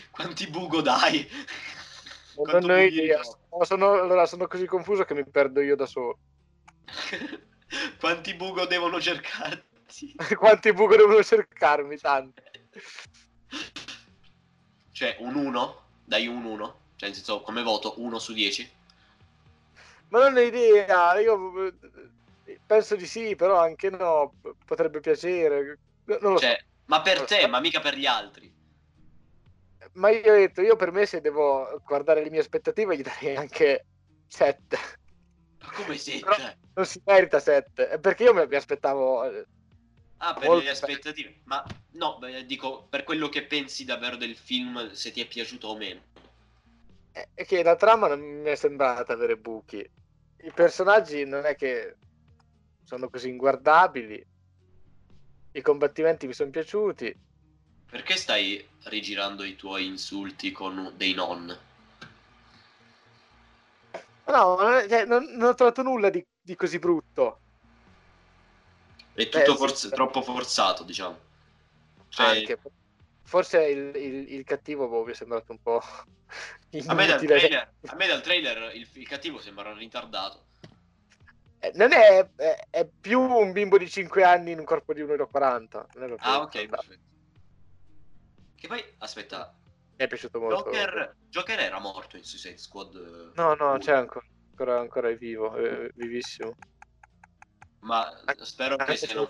quanti bugo dai? Non, ho idea. Sono- allora, sono così confuso che mi perdo io da solo. Quanti bugo devono cercarti? Quanti buco devono cercarmi? Tanti. Cioè, un 1? Dai un 1? Cioè, nel senso, come voto, 1 su 10? Ma non ho idea. Io eh, penso di sì, però anche no. Potrebbe piacere. Non lo so. Cioè, ma per te, ma mica per gli altri. Ma io ho detto, io per me se devo guardare le mie aspettative gli darei anche 7. Ma come siete? Però- Non si merita 7. Perché io mi, aspettavo... eh, Ah, per le aspettative. Ma no, dico, per quello che pensi davvero del film, se ti è piaciuto o meno. È che la trama non mi è sembrata avere buchi. I personaggi non è che sono così inguardabili. I combattimenti mi sono piaciuti. Perché stai rigirando i tuoi insulti con dei non? No, cioè, non- non ho trovato nulla di, di così brutto. È tutto Eh, sì, forz- sì. troppo forzato, diciamo. Cioè, Anche. Forse il, il- il cattivo boh, mi è sembrato un po'. a, me trailer, a me dal trailer il, il cattivo sembra ritardato. Eh, Non è, è- è più un bimbo di 5 anni in un corpo di 1,40 m. Non è proprio Ah, ok, perfetto. Che poi, aspetta, Mi è piaciuto molto. Joker, Joker era morto in Suicide Squad. eh, No, no, uno. c'è ancora, ancora, ancora è vivo, è vivissimo. Ma spero che se non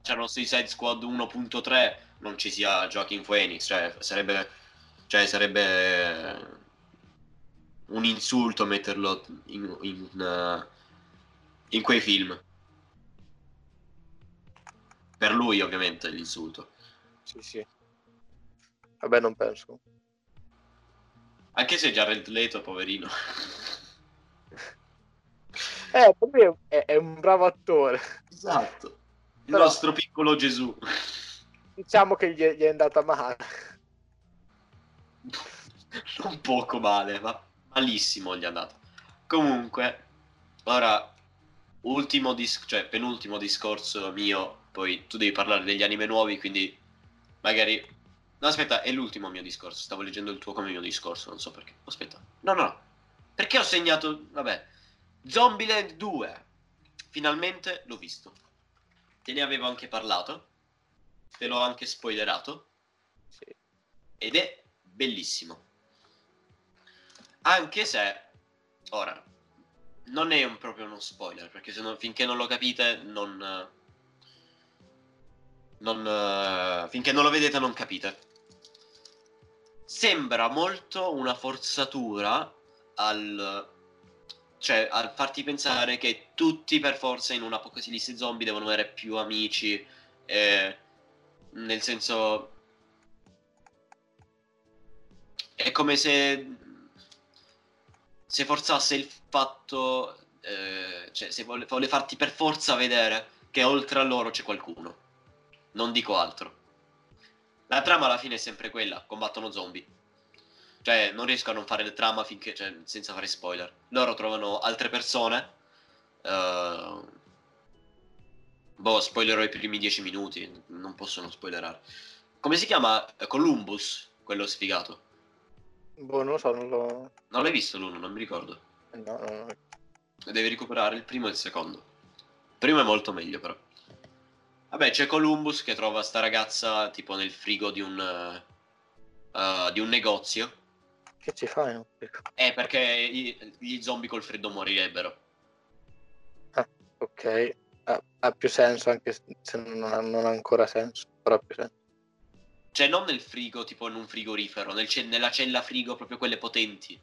facciano Suicide Squad 1.3 non ci sia Joaquin Phoenix, cioè sarebbe, cioè, sarebbe eh, un insulto metterlo in, in, eh, in quei film. Per lui ovviamente l'insulto. Sì, sì. Vabbè, non penso. Anche se Jared Leto, poverino. Eh, è un bravo attore. Esatto. Il Però- nostro piccolo Gesù. Diciamo che gli è, gli è andata male. non poco male, ma malissimo gli è andato. Comunque, ora, ultimo dis- cioè penultimo discorso mio, poi tu devi parlare degli anime nuovi, quindi magari... No, aspetta, è l'ultimo mio discorso, stavo leggendo il tuo come mio discorso, non so perché. Aspetta, no, no, no. Perché ho segnato... Vabbè, Zombieland 2. Finalmente l'ho visto. Te ne avevo anche parlato, te l'ho anche spoilerato Sì. ed è bellissimo. Anche se ora non è un, proprio uno spoiler, perché se non- finché non lo capite non non finché non lo vedete non capite. Sembra molto una forzatura al cioè al farti pensare che tutti per forza in un apocalisse zombie devono avere più amici eh, nel senso è come se se forzasse il fatto eh, cioè se vuole, vuole farti per forza vedere che oltre a loro c'è qualcuno. Non dico altro. La trama alla fine è sempre quella combattono zombie cioè non riesco a non fare le trama finché cioè, senza fare spoiler loro trovano altre persone eh, boh spoilerò i primi dieci minuti non possono spoilerare come si chiama Eh, Columbus quello sfigato Boh, non lo so, non lo... non l'hai visto l'uno, non mi ricordo. No, no, no. Devi recuperare il primo e il secondo. Il primo è molto meglio, però. Vabbè, c'è Columbus che trova sta ragazza tipo nel frigo di un, eh, di un negozio. Che ci fai? No? Eh, perché i- gli zombie col freddo morirebbero. Ok, ha, ha più senso anche se non ha, non ha ancora senso, però ha più senso. Cioè, non nel frigo, tipo in un frigorifero, nel nella cella frigo, proprio quelle potenti.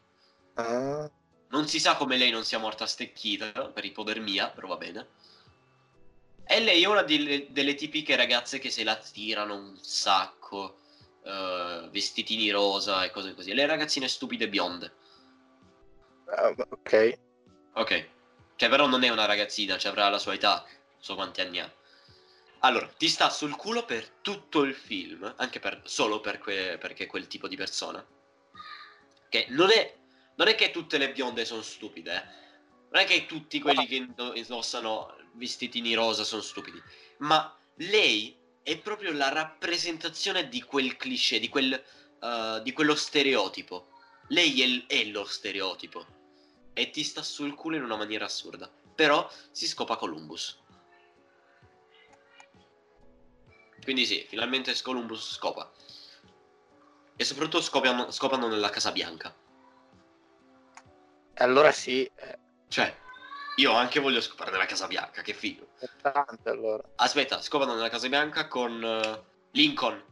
Ah, Non si sa come lei non sia morta stecchita per ipodermia, però va bene. E lei è una delle, delle tipiche ragazze che se la tirano un sacco, eh, vestitini rosa e cose così. Le ragazzine stupide bionde. ah, ok, Ok. Cioè, però non è una ragazzina, cioè avrà la sua età. Non so quanti anni ha. Allora, ti sta sul culo per tutto il film, anche per, solo per que- perché è quel tipo di persona. Che non è, non è che tutte le bionde sono stupide, eh. Non è che tutti quelli che indo- indossano vestitini rosa sono stupidi. Ma lei è proprio la rappresentazione di quel cliché, di, quel, eh, di quello stereotipo. Lei è, è lo stereotipo. E ti sta sul culo in una maniera assurda. Però si scopa Columbus. Quindi sì, finalmente Columbus scopa. E soprattutto scopiano- scopano nella Casa Bianca. allora sì, è Cioè, io anche voglio scopare nella Casa Bianca, che figo. importante allora. Aspetta, scopano nella Casa Bianca con eh, Lincoln.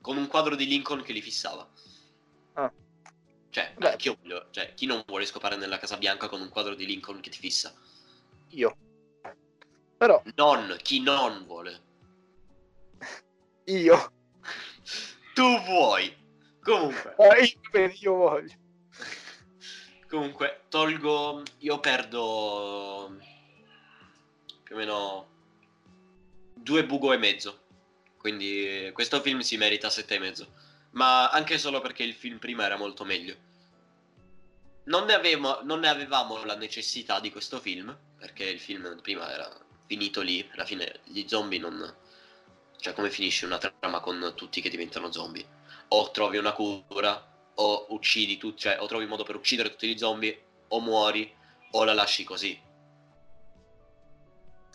Con un quadro di Lincoln che li fissava. Ah. Cioè, Beh. anch'io voglio. Cioè, chi non vuole scopare nella Casa Bianca con un quadro di Lincoln che ti fissa? Io. Però Non, chi non vuole. io, Tu vuoi. Comunque. eh, io, io voglio. Comunque, tolgo. Io perdo. Più o meno. Due bugo e mezzo. Quindi questo film si merita sette e mezzo. Ma anche solo perché il film prima era molto meglio. Non ne, avevamo, non ne avevamo la necessità di questo film. Perché il film prima era finito lì. Alla fine gli zombie non. Cioè, come finisce una trama con tutti che diventano zombie? O trovi una cura, o uccidi tutti, cioè, o trovi un modo per uccidere tutti gli zombie, o muori, o la lasci così.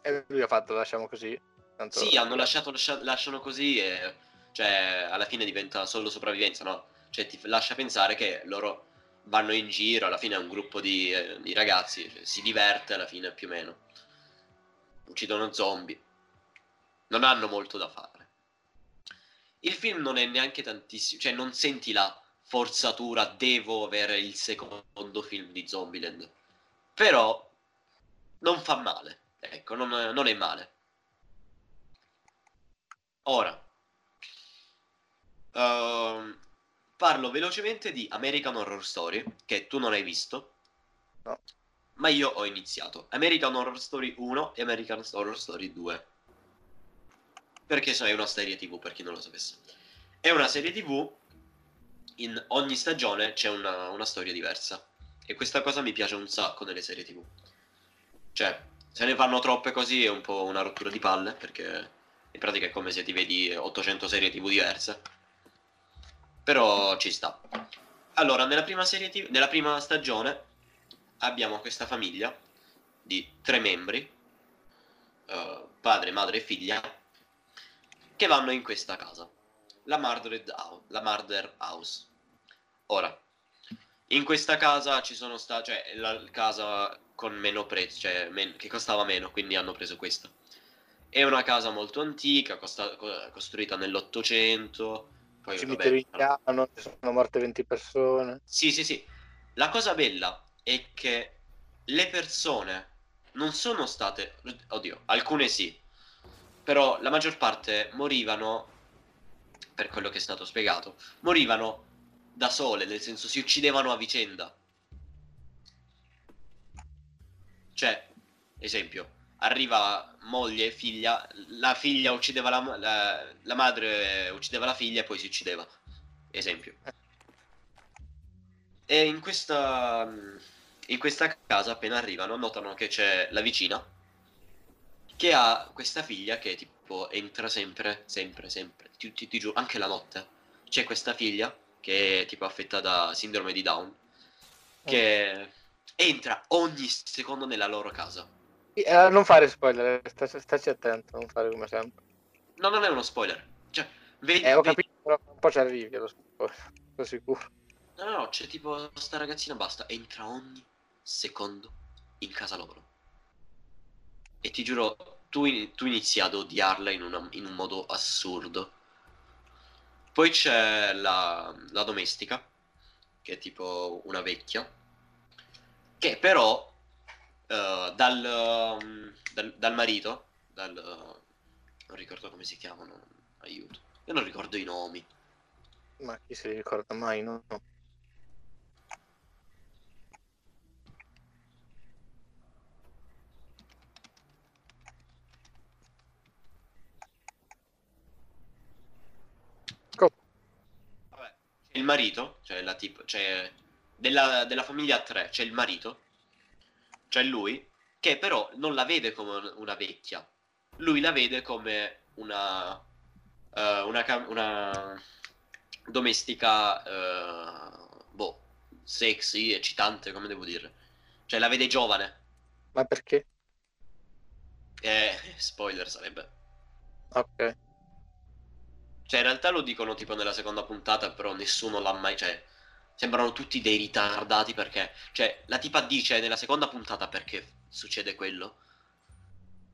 E lui ha fatto, lasciamo così. Tanto... Sì, hanno lasciato, lascia- lasciano così e cioè alla fine diventa solo sopravvivenza, no? Cioè ti lascia pensare che loro vanno in giro, alla fine è un gruppo di, eh, di ragazzi, cioè, si diverte alla fine più o meno. Uccidono zombie. Non hanno molto da fare. Il film non è neanche tantissimo, cioè non senti la forzatura, devo avere il secondo film di Zombieland. Però non fa male, ecco, non, non è male. Ora, ehm, parlo velocemente di American Horror Story, che tu non hai visto. No. Ma io ho iniziato. American Horror Story 1 e American Horror Story 2. Perché so, è una serie TV, per chi non lo sapesse. È una serie TV, in ogni stagione c'è una, una storia diversa. E questa cosa mi piace un sacco nelle serie TV. Cioè, se ne fanno troppe così è un po' una rottura di palle, perché in pratica è come se ti vedi 800 serie TV diverse. Però ci sta. Allora, nella prima, TV, nella prima stagione abbiamo questa famiglia di tre membri, uh, padre, madre e figlia, che vanno in questa casa, la Murder House. Ora, in questa casa ci sono state, cioè la casa con meno prezzo, cioè men- che costava meno, quindi hanno preso questa. È una casa molto antica, costa- costruita nell'Ottocento. Poi, cimitero indiano, ci sono morte 20 persone. Sì, sì, sì. La cosa bella è che le persone non sono state... Oddio, alcune sì. Però la maggior parte morivano, per quello che è stato spiegato, morivano da sole, nel senso si uccidevano a vicenda. Cioè, esempio, arriva moglie figlia, la figlia uccideva la, la, la madre uccideva la figlia e poi si uccideva. Esempio. E in questa, in questa casa, appena arrivano, notano che c'è la vicina che ha questa figlia che tipo entra sempre, sempre, sempre, ti, ti, ti giuro, anche la notte. C'è questa figlia che è tipo affetta da sindrome di Down, che entra ogni secondo nella loro casa. Eh, non fare spoiler, staci, staci, attento, non fare come sempre. No, non è uno spoiler. Cioè, vedi, eh, ho vedi... capito, però un po' ci arrivi allo spoiler, sono sicuro. No, no, c'è tipo sta ragazzina basta, entra ogni secondo in casa loro. E ti giuro, tu, tu inizi ad odiarla in, una, in un modo assurdo. Poi c'è la, la domestica, che è tipo una vecchia, che però uh, dal, um, dal, dal, marito, dal, uh, non ricordo come si chiamano, aiuto, io non ricordo i nomi. Ma chi se li ricorda mai, no? no. Il marito, cioè la tipo, cioè della, della famiglia 3 c'è il marito, cioè lui, che però non la vede come una vecchia, lui la vede come una, uh, una, una domestica, uh, boh, sexy, eccitante, come devo dire. Cioè la vede giovane. Ma perché? Eh, spoiler sarebbe. Ok. Cioè, in realtà lo dicono tipo nella seconda puntata, però nessuno l'ha mai. Cioè, sembrano tutti dei ritardati perché. Cioè, la tipa dice nella seconda puntata perché succede quello.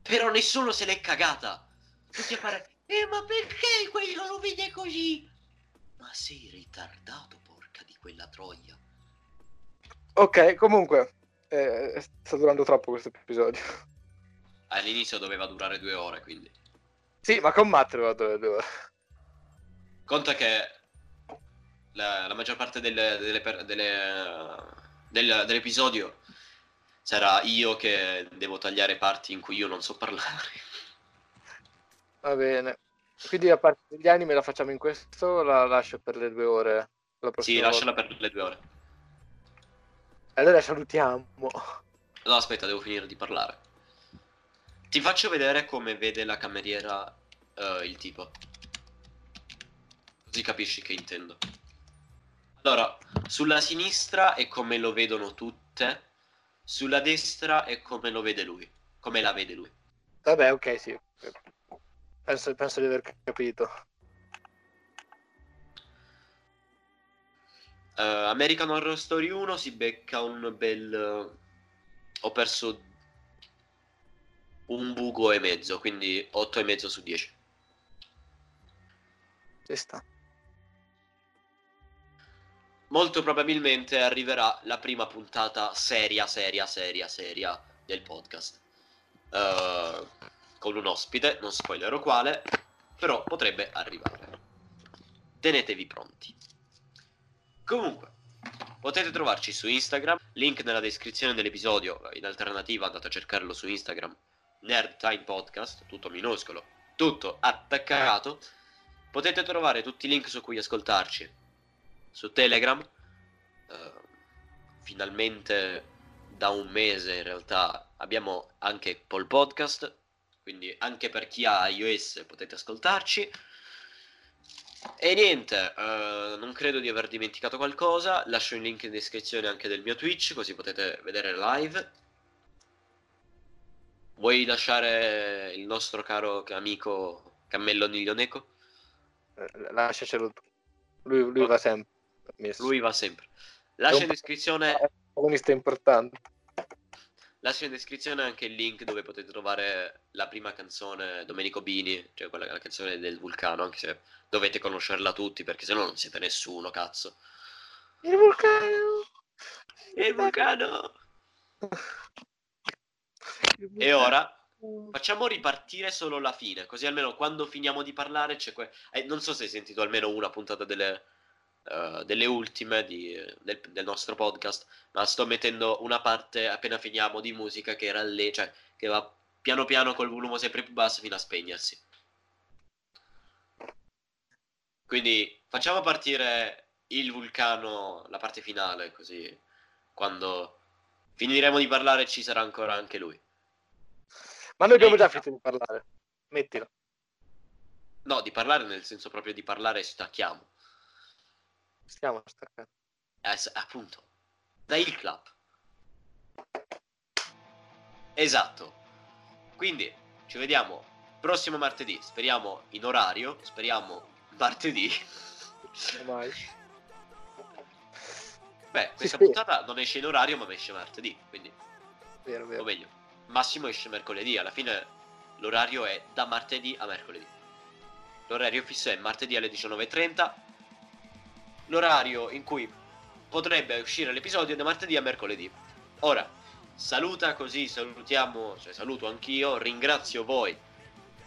Però nessuno se l'è cagata. Tutti a fare. Eh, ma perché quello lo vede così? Ma sei ritardato, porca di quella troia. Ok, comunque. Eh, sta durando troppo questo episodio. All'inizio doveva durare due ore, quindi. Sì, ma con Matt doveva durare due ore. Conta che la, la maggior parte delle, delle, delle, del, dell'episodio sarà io che devo tagliare parti in cui io non so parlare. Va bene. Quindi la parte degli anime la facciamo in questo o la lascio per le due ore? Sì, lasciala per le due ore. Allora salutiamo. No, aspetta, devo finire di parlare. Ti faccio vedere come vede la cameriera eh, il tipo. Così capisci che intendo. Allora, sulla sinistra è come lo vedono tutte, sulla destra è come lo vede lui, come la vede lui. Vabbè, ok, sì. Penso, penso di aver capito. Uh, American Horror Story 1 si becca un bel... Ho perso un buco e mezzo, quindi 8 e mezzo su 10. Ci sta. Molto probabilmente arriverà la prima puntata seria, seria, seria, seria del podcast. Uh, con un ospite, non spoilerò quale, però potrebbe arrivare. Tenetevi pronti. Comunque, potete trovarci su Instagram, link nella descrizione dell'episodio, in alternativa andate a cercarlo su Instagram, Nerd Time Podcast, tutto minuscolo, tutto attaccato. Potete trovare tutti i link su cui ascoltarci su Telegram. Uh, finalmente da un mese in realtà abbiamo anche Paul Podcast, quindi anche per chi ha iOS potete ascoltarci. E niente, uh, non credo di aver dimenticato qualcosa. Lascio il link in descrizione anche del mio Twitch, così potete vedere live. Vuoi lasciare il nostro caro amico Cammello Niglioneco? Eh, lasciacelo tu. Lui, lui va sempre. Messo. Lui va sempre. Lascia in descrizione. Protagonista importante. Lascio in descrizione anche il link dove potete trovare la prima canzone Domenico Bini, cioè quella la canzone del vulcano, anche se dovete conoscerla tutti perché sennò non siete nessuno, cazzo. Il vulcano! Il vulcano! E ora facciamo ripartire solo la fine, così almeno quando finiamo di parlare c'è que... eh, non so se hai sentito almeno una puntata delle, uh, delle ultime di, del, del, nostro podcast, ma sto mettendo una parte appena finiamo di musica che era lì, cioè che va piano piano col volume sempre più basso fino a spegnersi. Quindi facciamo partire il vulcano, la parte finale, così quando finiremo di parlare ci sarà ancora anche lui. Ma noi abbiamo già finito di parlare. Mettilo. No, di parlare nel senso proprio di parlare stacchiamo. Stiamo staccando. Eh, appunto. Dai il club. Esatto. Quindi ci vediamo prossimo martedì. Speriamo in orario. Speriamo martedì. Mai. Beh, questa puntata non esce in orario, ma esce martedì. Quindi. Vero, vero. O meglio, massimo esce mercoledì. Alla fine l'orario è da martedì a mercoledì. L'orario fisso è martedì alle 19.30 l'orario in cui potrebbe uscire l'episodio da martedì a mercoledì. Ora, saluta così, salutiamo, cioè saluto anch'io, ringrazio voi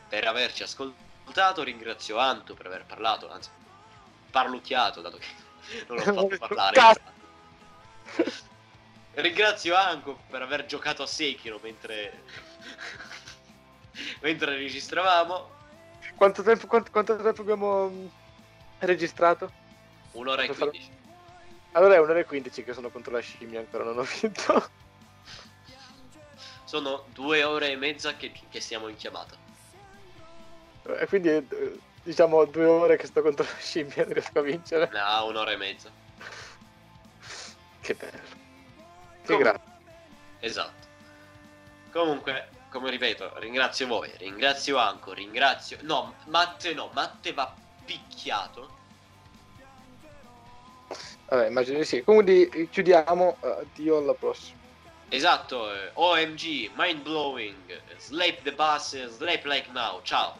per averci ascoltato, ringrazio Anto per aver parlato, anzi, parlucchiato, dato che non l'ho fatto parlare. ringrazio Anko per aver giocato a Sekiro mentre, mentre registravamo. Quanto tempo, quanto, quanto tempo abbiamo mm, registrato? Un'ora e quindici. Allora è un'ora e quindici che sono contro la scimmia, ancora non ho vinto. Sono due ore e mezza che, che siamo in chiamata. E quindi eh, diciamo due ore che sto contro la scimmia, non riesco a vincere. No, un'ora e mezza. Che bello. Che grazie. Esatto. Comunque, come ripeto, ringrazio voi, ringrazio Anco, ringrazio... No, Matte no, Matte va picchiato Vabbè, immagino di sì. Comunque chiudiamo. Addio alla prossima. Esatto, eh, OMG, mind blowing, sleep the bus, sleep like now. Ciao.